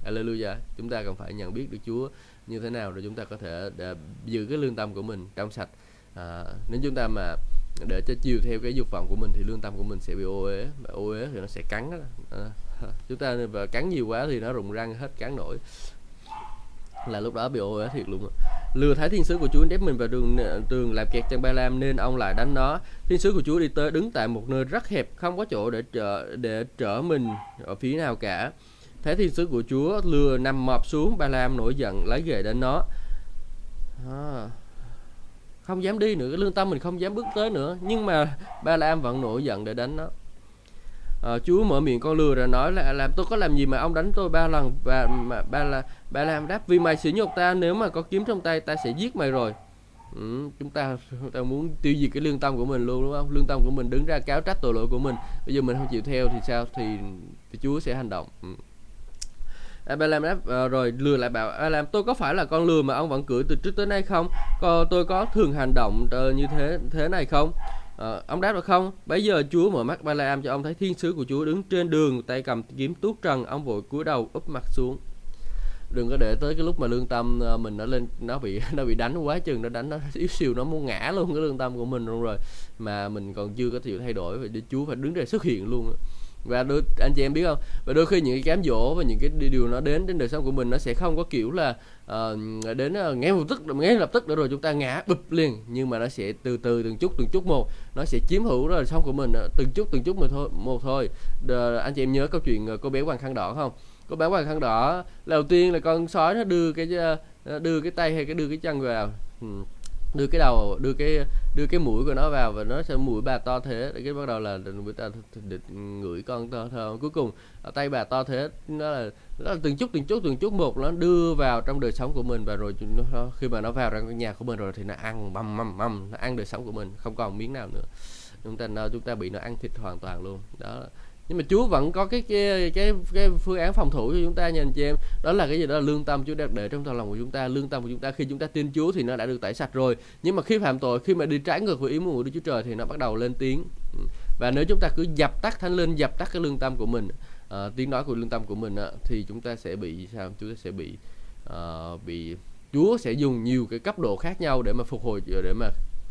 Speaker 1: Alleluia chúng ta cần phải nhận biết được Chúa như thế nào rồi chúng ta có thể để giữ cái lương tâm của mình trong sạch. À, nếu chúng ta mà để cho chiều theo cái dục vọng của mình thì lương tâm của mình sẽ bị ô uế mà ô uế thì nó sẽ cắn đó. À, chúng ta và cắn nhiều quá thì nó rụng răng hết cắn nổi. Là lúc đó bị ô uế thiệt luôn lừa thái thiên sứ của Chúa đép mình vào đường tường làm kẹt chân ba lam nên ông lại đánh nó. Thiên sứ của Chúa đi tới đứng tại một nơi rất hẹp không có chỗ để trở để trở mình ở phía nào cả. Thế thiên sứ của Chúa lừa nằm mọp xuống Ba Lam nổi giận lấy ghề đến nó. À, Không dám đi nữa Cái lương tâm mình không dám bước tới nữa. Nhưng mà Ba Lam vẫn nổi giận để đánh nó. À, Chúa mở miệng con lừa rồi nói là làm tôi có làm gì mà ông đánh tôi ba lần và mà ba là ba làm đáp vì mày sỉ nhục ta nếu mà có kiếm trong tay ta sẽ giết mày rồi. Ừ, chúng ta chúng ta muốn tiêu diệt cái lương tâm của mình luôn đúng không? Lương tâm của mình đứng ra cáo trách tội lỗi của mình. Bây giờ mình không chịu theo thì sao? Thì, thì Chúa sẽ hành động. Ừ. Abraham đáp uh, rồi lừa lại bảo Abraham tôi có phải là con lừa mà ông vẫn cưỡi từ trước tới nay không? Có, tôi có thường hành động uh, như thế thế này không? à, ông đáp là không bây giờ chúa mở mắt ba la cho ông thấy thiên sứ của chúa đứng trên đường tay cầm kiếm tuốt trần ông vội cúi đầu úp mặt xuống đừng có để tới cái lúc mà lương tâm ờ, mình nó lên nó bị nó bị đánh quá chừng nó đánh nó yếu xìu nó muốn ngã luôn cái lương tâm của mình luôn rồi mà mình còn chưa có chịu thay đổi vậy chúa phải đứng ra xuất hiện luôn và đôi anh chị em biết không? Và đôi khi những cái cám dỗ và những cái điều nó đến đến đời sống của mình nó sẽ không có kiểu là uh, đến uh, ngay lập tức ngay lập tức để rồi chúng ta ngã bụp liền. Nhưng mà nó sẽ từ từ từng chút từng chút một nó sẽ chiếm hữu đời sống của mình ờ, từng chút từng chút một thôi một thôi. Đờ, anh chị em nhớ câu chuyện cô bé hoàng khăn đỏ không? Cô bé hoàng khăn đỏ đầu tiên là con sói nó đưa cái đưa cái tay hay cái đưa cái chân vào đưa cái đầu đưa cái đưa cái mũi của nó vào và nó sẽ mũi bà to thế. Cái bắt đầu là người ta ngửi con to thơ. cuối cùng tay bà to thế nó là nó là từng chút từng chút từng chút một nó đưa vào trong đời sống của mình. Và rồi nó, khi mà nó vào trong nhà của mình rồi thì nó ăn mầm mầm mầm nó ăn đời sống của mình không còn miếng nào nữa. Chúng ta chúng ta bị nó ăn thịt hoàn toàn luôn. Đó nhưng mà Chúa vẫn có cái cái cái cái phương án phòng thủ cho chúng ta nha anh chị em. Đó là cái gì? Đó là lương tâm Chúa đã để trong lòng của chúng ta lương tâm của chúng ta. Khi chúng ta tin Chúa thì nó đã được tẩy sạch rồi. Nhưng mà khi phạm tội khi mà đi trái ngược với ý muốn của Đức Chúa Trời thì nó bắt đầu lên tiếng. Ừ. Và nếu chúng ta cứ dập tắt thánh linh dập tắt cái lương tâm của mình uh, tiếng nói của lương tâm của mình uh, thì chúng ta sẽ bị sao? Chúng ta sẽ bị uh, bị Chúa sẽ dùng nhiều cái cấp độ khác nhau để mà phục hồi để mà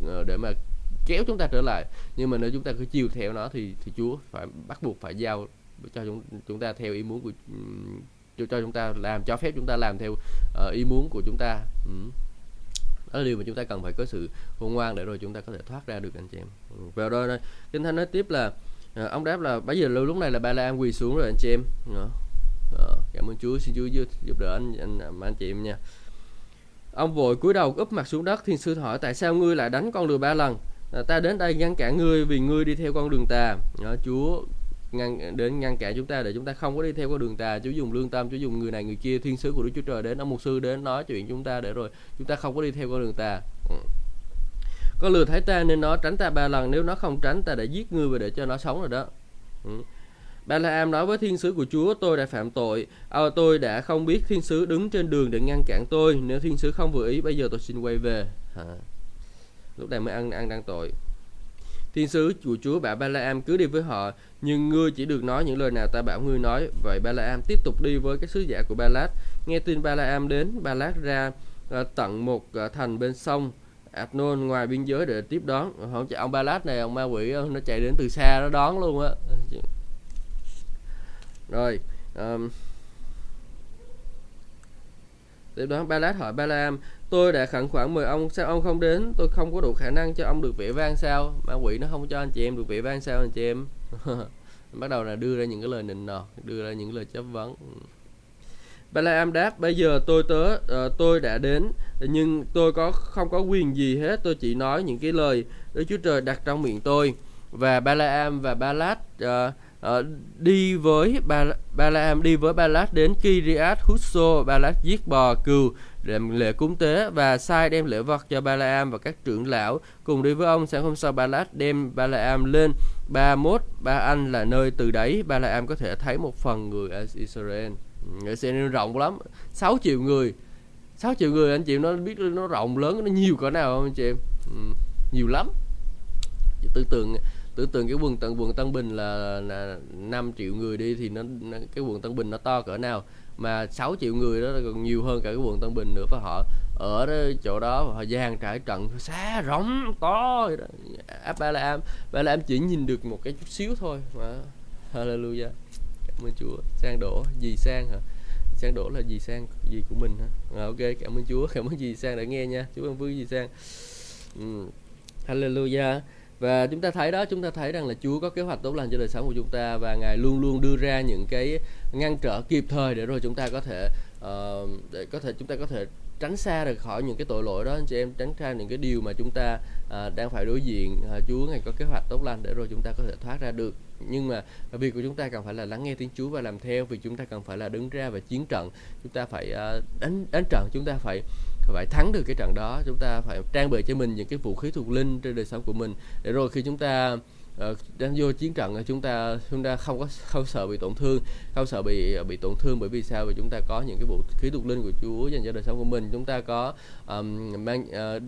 Speaker 1: ờ, để mà kéo chúng ta trở lại. Nhưng mà nếu chúng ta cứ chiều theo nó thì thì Chúa phải bắt buộc phải giao cho chúng chúng ta theo ý muốn của cho, cho chúng ta làm cho phép chúng ta làm theo uh, ý muốn của chúng ta. Ừ. đó là điều mà chúng ta cần phải có sự khôn ngoan để rồi chúng ta có thể thoát ra được anh chị em. Ừ. vào đó đây. Kinh thánh nói tiếp là uh, ông đáp là bây giờ lúc này là ba la quỳ xuống rồi anh chị em. Uh, cảm ơn Chúa. Xin Chúa giúp, giúp đỡ anh anh, anh chị em nha. Ông vội cúi đầu úp mặt xuống đất thiên sư hỏi tại sao ngươi lại đánh con lừa ba lần? À, ta đến đây ngăn cản ngươi vì ngươi đi theo con đường tà đó, Chúa ngăn đến ngăn cản chúng ta để chúng ta không có đi theo con đường tà Chúa dùng lương tâm Chúa dùng người này người kia thiên sứ của Đức Chúa Trời đến ông mục sư đến nói chuyện chúng ta để rồi chúng ta không có đi theo con đường tà ừ. con lừa thấy ta nên nó tránh ta ba lần nếu nó không tránh ta đã giết ngươi và để cho nó sống rồi đó. Ừ. Ba La Am nói với thiên sứ của Chúa tôi đã phạm tội à, tôi đã không biết thiên sứ đứng trên đường để ngăn cản tôi. Nếu thiên sứ không vừa ý bây giờ tôi xin quay về. À lúc này mới ăn ăn đang tội. Thiên sứ của chúa bảo ba la am cứ đi với họ nhưng ngươi chỉ được nói những lời nào ta bảo ngươi nói. Vậy ba la am tiếp tục đi với các sứ giả của ba lát. Nghe tin ba la am đến ba lát ra uh, tận một uh, thành bên sông Adnon ngoài biên giới để tiếp đón. Không chạy ông ba lát này ông ma quỷ ờ, nó chạy đến từ xa nó đón luôn á. Rồi um, tiếp đó ba lát hỏi ba tôi đã khẩn khoản mời ông sao ông không đến? Tôi không có đủ khả năng cho ông được vẻ vang sao? Ma quỷ nó không cho anh chị em được vẻ vang sao anh chị em? Bắt đầu là đưa ra những cái lời nịnh nọt đưa ra những lời chất vấn. Balaam đáp bây giờ tôi tớ uh, tôi đã đến nhưng tôi có không có quyền gì hết. Tôi chỉ nói những cái lời Đức Chúa Trời đặt trong miệng tôi. Và Balaam và Balad uh, ờ, uh, đi với ba Balaam đi với Balat đến Kiriat Husso Balat giết bò cừu làm lễ cúng tế và sai đem lễ vật cho Balaam và các trưởng lão cùng đi với ông. Sáng hôm sau Balat đem Balaam lên. Ba mốt ba anh là nơi từ đấy. Balaam có thể thấy một phần người ở Israel. Israel rộng lắm 6 triệu người. 6 triệu người anh chị nó biết nó rộng lớn nó nhiều cỡ nào không anh chị em? Ừ, nhiều lắm. Tưởng tượng tưởng tượng cái quận tận quận Tân Bình là, là 5 triệu người đi thì nó, nó cái quận Tân Bình nó to cỡ nào? Mà 6 triệu người đó còn nhiều hơn cả cái quận Tân Bình nữa và họ. Ở đó, chỗ đó họ dàn trải trận xa rộng to áp ba la am ba la am chỉ nhìn được một cái chút xíu thôi. Mà hallelujah. Cảm ơn chúa. Sang đổ gì sang hả? Sang đổ là gì sang gì của mình hả? À, ok cảm ơn chúa. Cảm ơn gì sang đã nghe nha. Chúa ơn vương gì sang. Ừ. hallelujah và chúng ta thấy đó chúng ta thấy rằng là Chúa có kế hoạch tốt lành cho đời sống của chúng ta và ngài luôn luôn đưa ra những cái ngăn trở kịp thời để rồi chúng ta có thể uh, để có thể chúng ta có thể tránh xa được khỏi những cái tội lỗi đó. Anh chị em tránh xa những cái điều mà chúng ta uh, đang phải đối diện. Uh, Chúa ngài có kế hoạch tốt lành để rồi chúng ta có thể thoát ra được. Nhưng mà việc của chúng ta cần phải là lắng nghe tiếng Chúa và làm theo vì chúng ta cần phải là đứng ra và chiến trận. Chúng ta phải uh, đánh đánh trận chúng ta phải phải thắng được cái trận đó chúng ta phải trang bị cho mình những cái vũ khí thuộc linh trên đời sống của mình. Để rồi khi chúng ta ờ, uh, đang vô chiến trận chúng ta chúng ta không có không sợ bị tổn thương không sợ bị bị tổn thương bởi vì sao? Vì chúng ta có những cái vũ khí thuộc linh của Chúa dành cho đời sống của mình. Chúng ta có um, mang uh,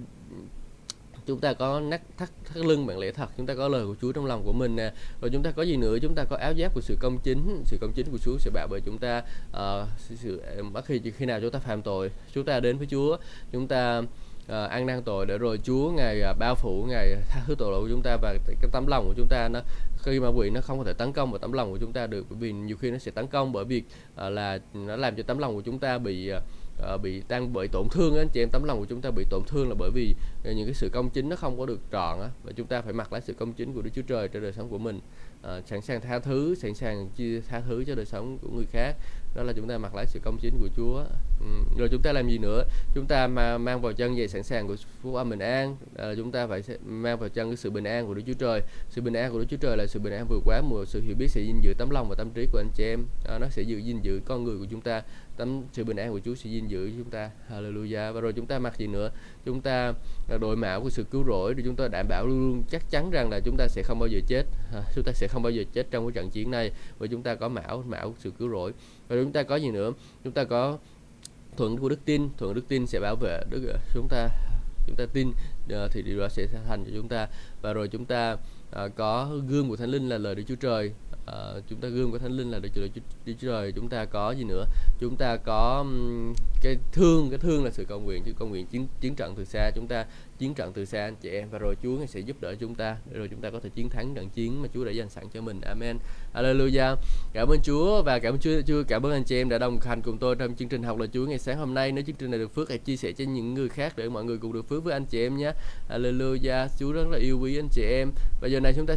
Speaker 1: chúng ta có nắc thắt thắt lưng bằng lẽ thật chúng ta có lời của Chúa trong lòng của mình nè. Rồi chúng ta có gì nữa? Chúng ta có áo giáp của sự công chính. Sự công chính của Chúa sẽ bảo vệ chúng ta uh, sự, bất khi khi nào chúng ta phạm tội chúng ta đến với Chúa chúng ta uh, ăn năn tội để rồi Chúa ngài uh, bao phủ ngài tha thứ tội lỗi của chúng ta và cái tấm lòng của chúng ta nó khi mà quỷ nó không có thể tấn công vào tấm lòng của chúng ta được bởi vì nhiều khi nó sẽ tấn công bởi vì uh, là nó làm cho tấm lòng của chúng ta bị uh, uh, bị đang bởi tổn thương á anh chị em tấm lòng của chúng ta bị tổn thương là bởi vì uh, những cái sự công chính nó không có được trọn á và chúng ta phải mặc lấy sự công chính của Đức Chúa Trời trên đời sống của mình. Uh, sẵn sàng tha thứ sẵn sàng chia tha thứ cho đời sống của người khác đó là chúng ta mặc lấy sự công chính của Chúa. Um, rồi chúng ta làm gì nữa? Chúng ta mà mang vào chân giày sẵn sàng của phúc âm bình an. Uh, chúng ta phải mang vào chân cái sự bình an của Đức Chúa Trời. Sự bình an của Đức Chúa Trời là sự bình an vượt quá mùa sự hiểu biết sẽ gìn giữ tấm lòng và tâm trí của anh chị em. Uh, nó sẽ giữ gìn giữ con người của chúng ta tấm sự bình an của Chúa sẽ gìn giữ chúng ta. Hallelujah. Và rồi chúng ta mặc gì nữa? Chúng ta à, đội mạo của sự cứu rỗi để chúng ta đảm bảo luôn luôn chắc chắn rằng là chúng ta sẽ không bao giờ chết. Chúng ta sẽ không bao giờ chết trong cái trận chiến này và chúng ta có mạo mạo sự cứu rỗi. Và chúng ta có gì nữa? Chúng ta có thuận của đức tin. Thuận đức tin sẽ bảo vệ đức à, chúng ta. Chúng ta tin à, thì điều đó sẽ thành cho chúng ta. Và rồi chúng ta có gương của thánh linh là lời đức chúa trời uh, chúng ta gương của thánh linh là được chúa, đức chúa trời chúng ta có gì nữa? Chúng ta có um, cái thương cái thương là sự cầu nguyện chứ cầu nguyện chiến chiến trận từ xa. Chúng ta chiến trận từ xa anh chị em và rồi Chúa sẽ giúp đỡ chúng ta để rồi chúng ta có thể chiến thắng trận chiến mà Chúa đã dành sẵn cho mình. Amen. Hallelujah. Cảm ơn Chúa và cảm ơn Chúa Chúa cảm ơn anh chị em đã đồng hành cùng tôi trong chương trình học lời Chúa ngày sáng hôm nay. Nếu chương trình này được phước hãy chia sẻ cho những người khác để mọi người cùng được phước với anh chị em nhé. Hallelujah. Chúa rất là yêu quý anh chị em. Và giờ này chúng ta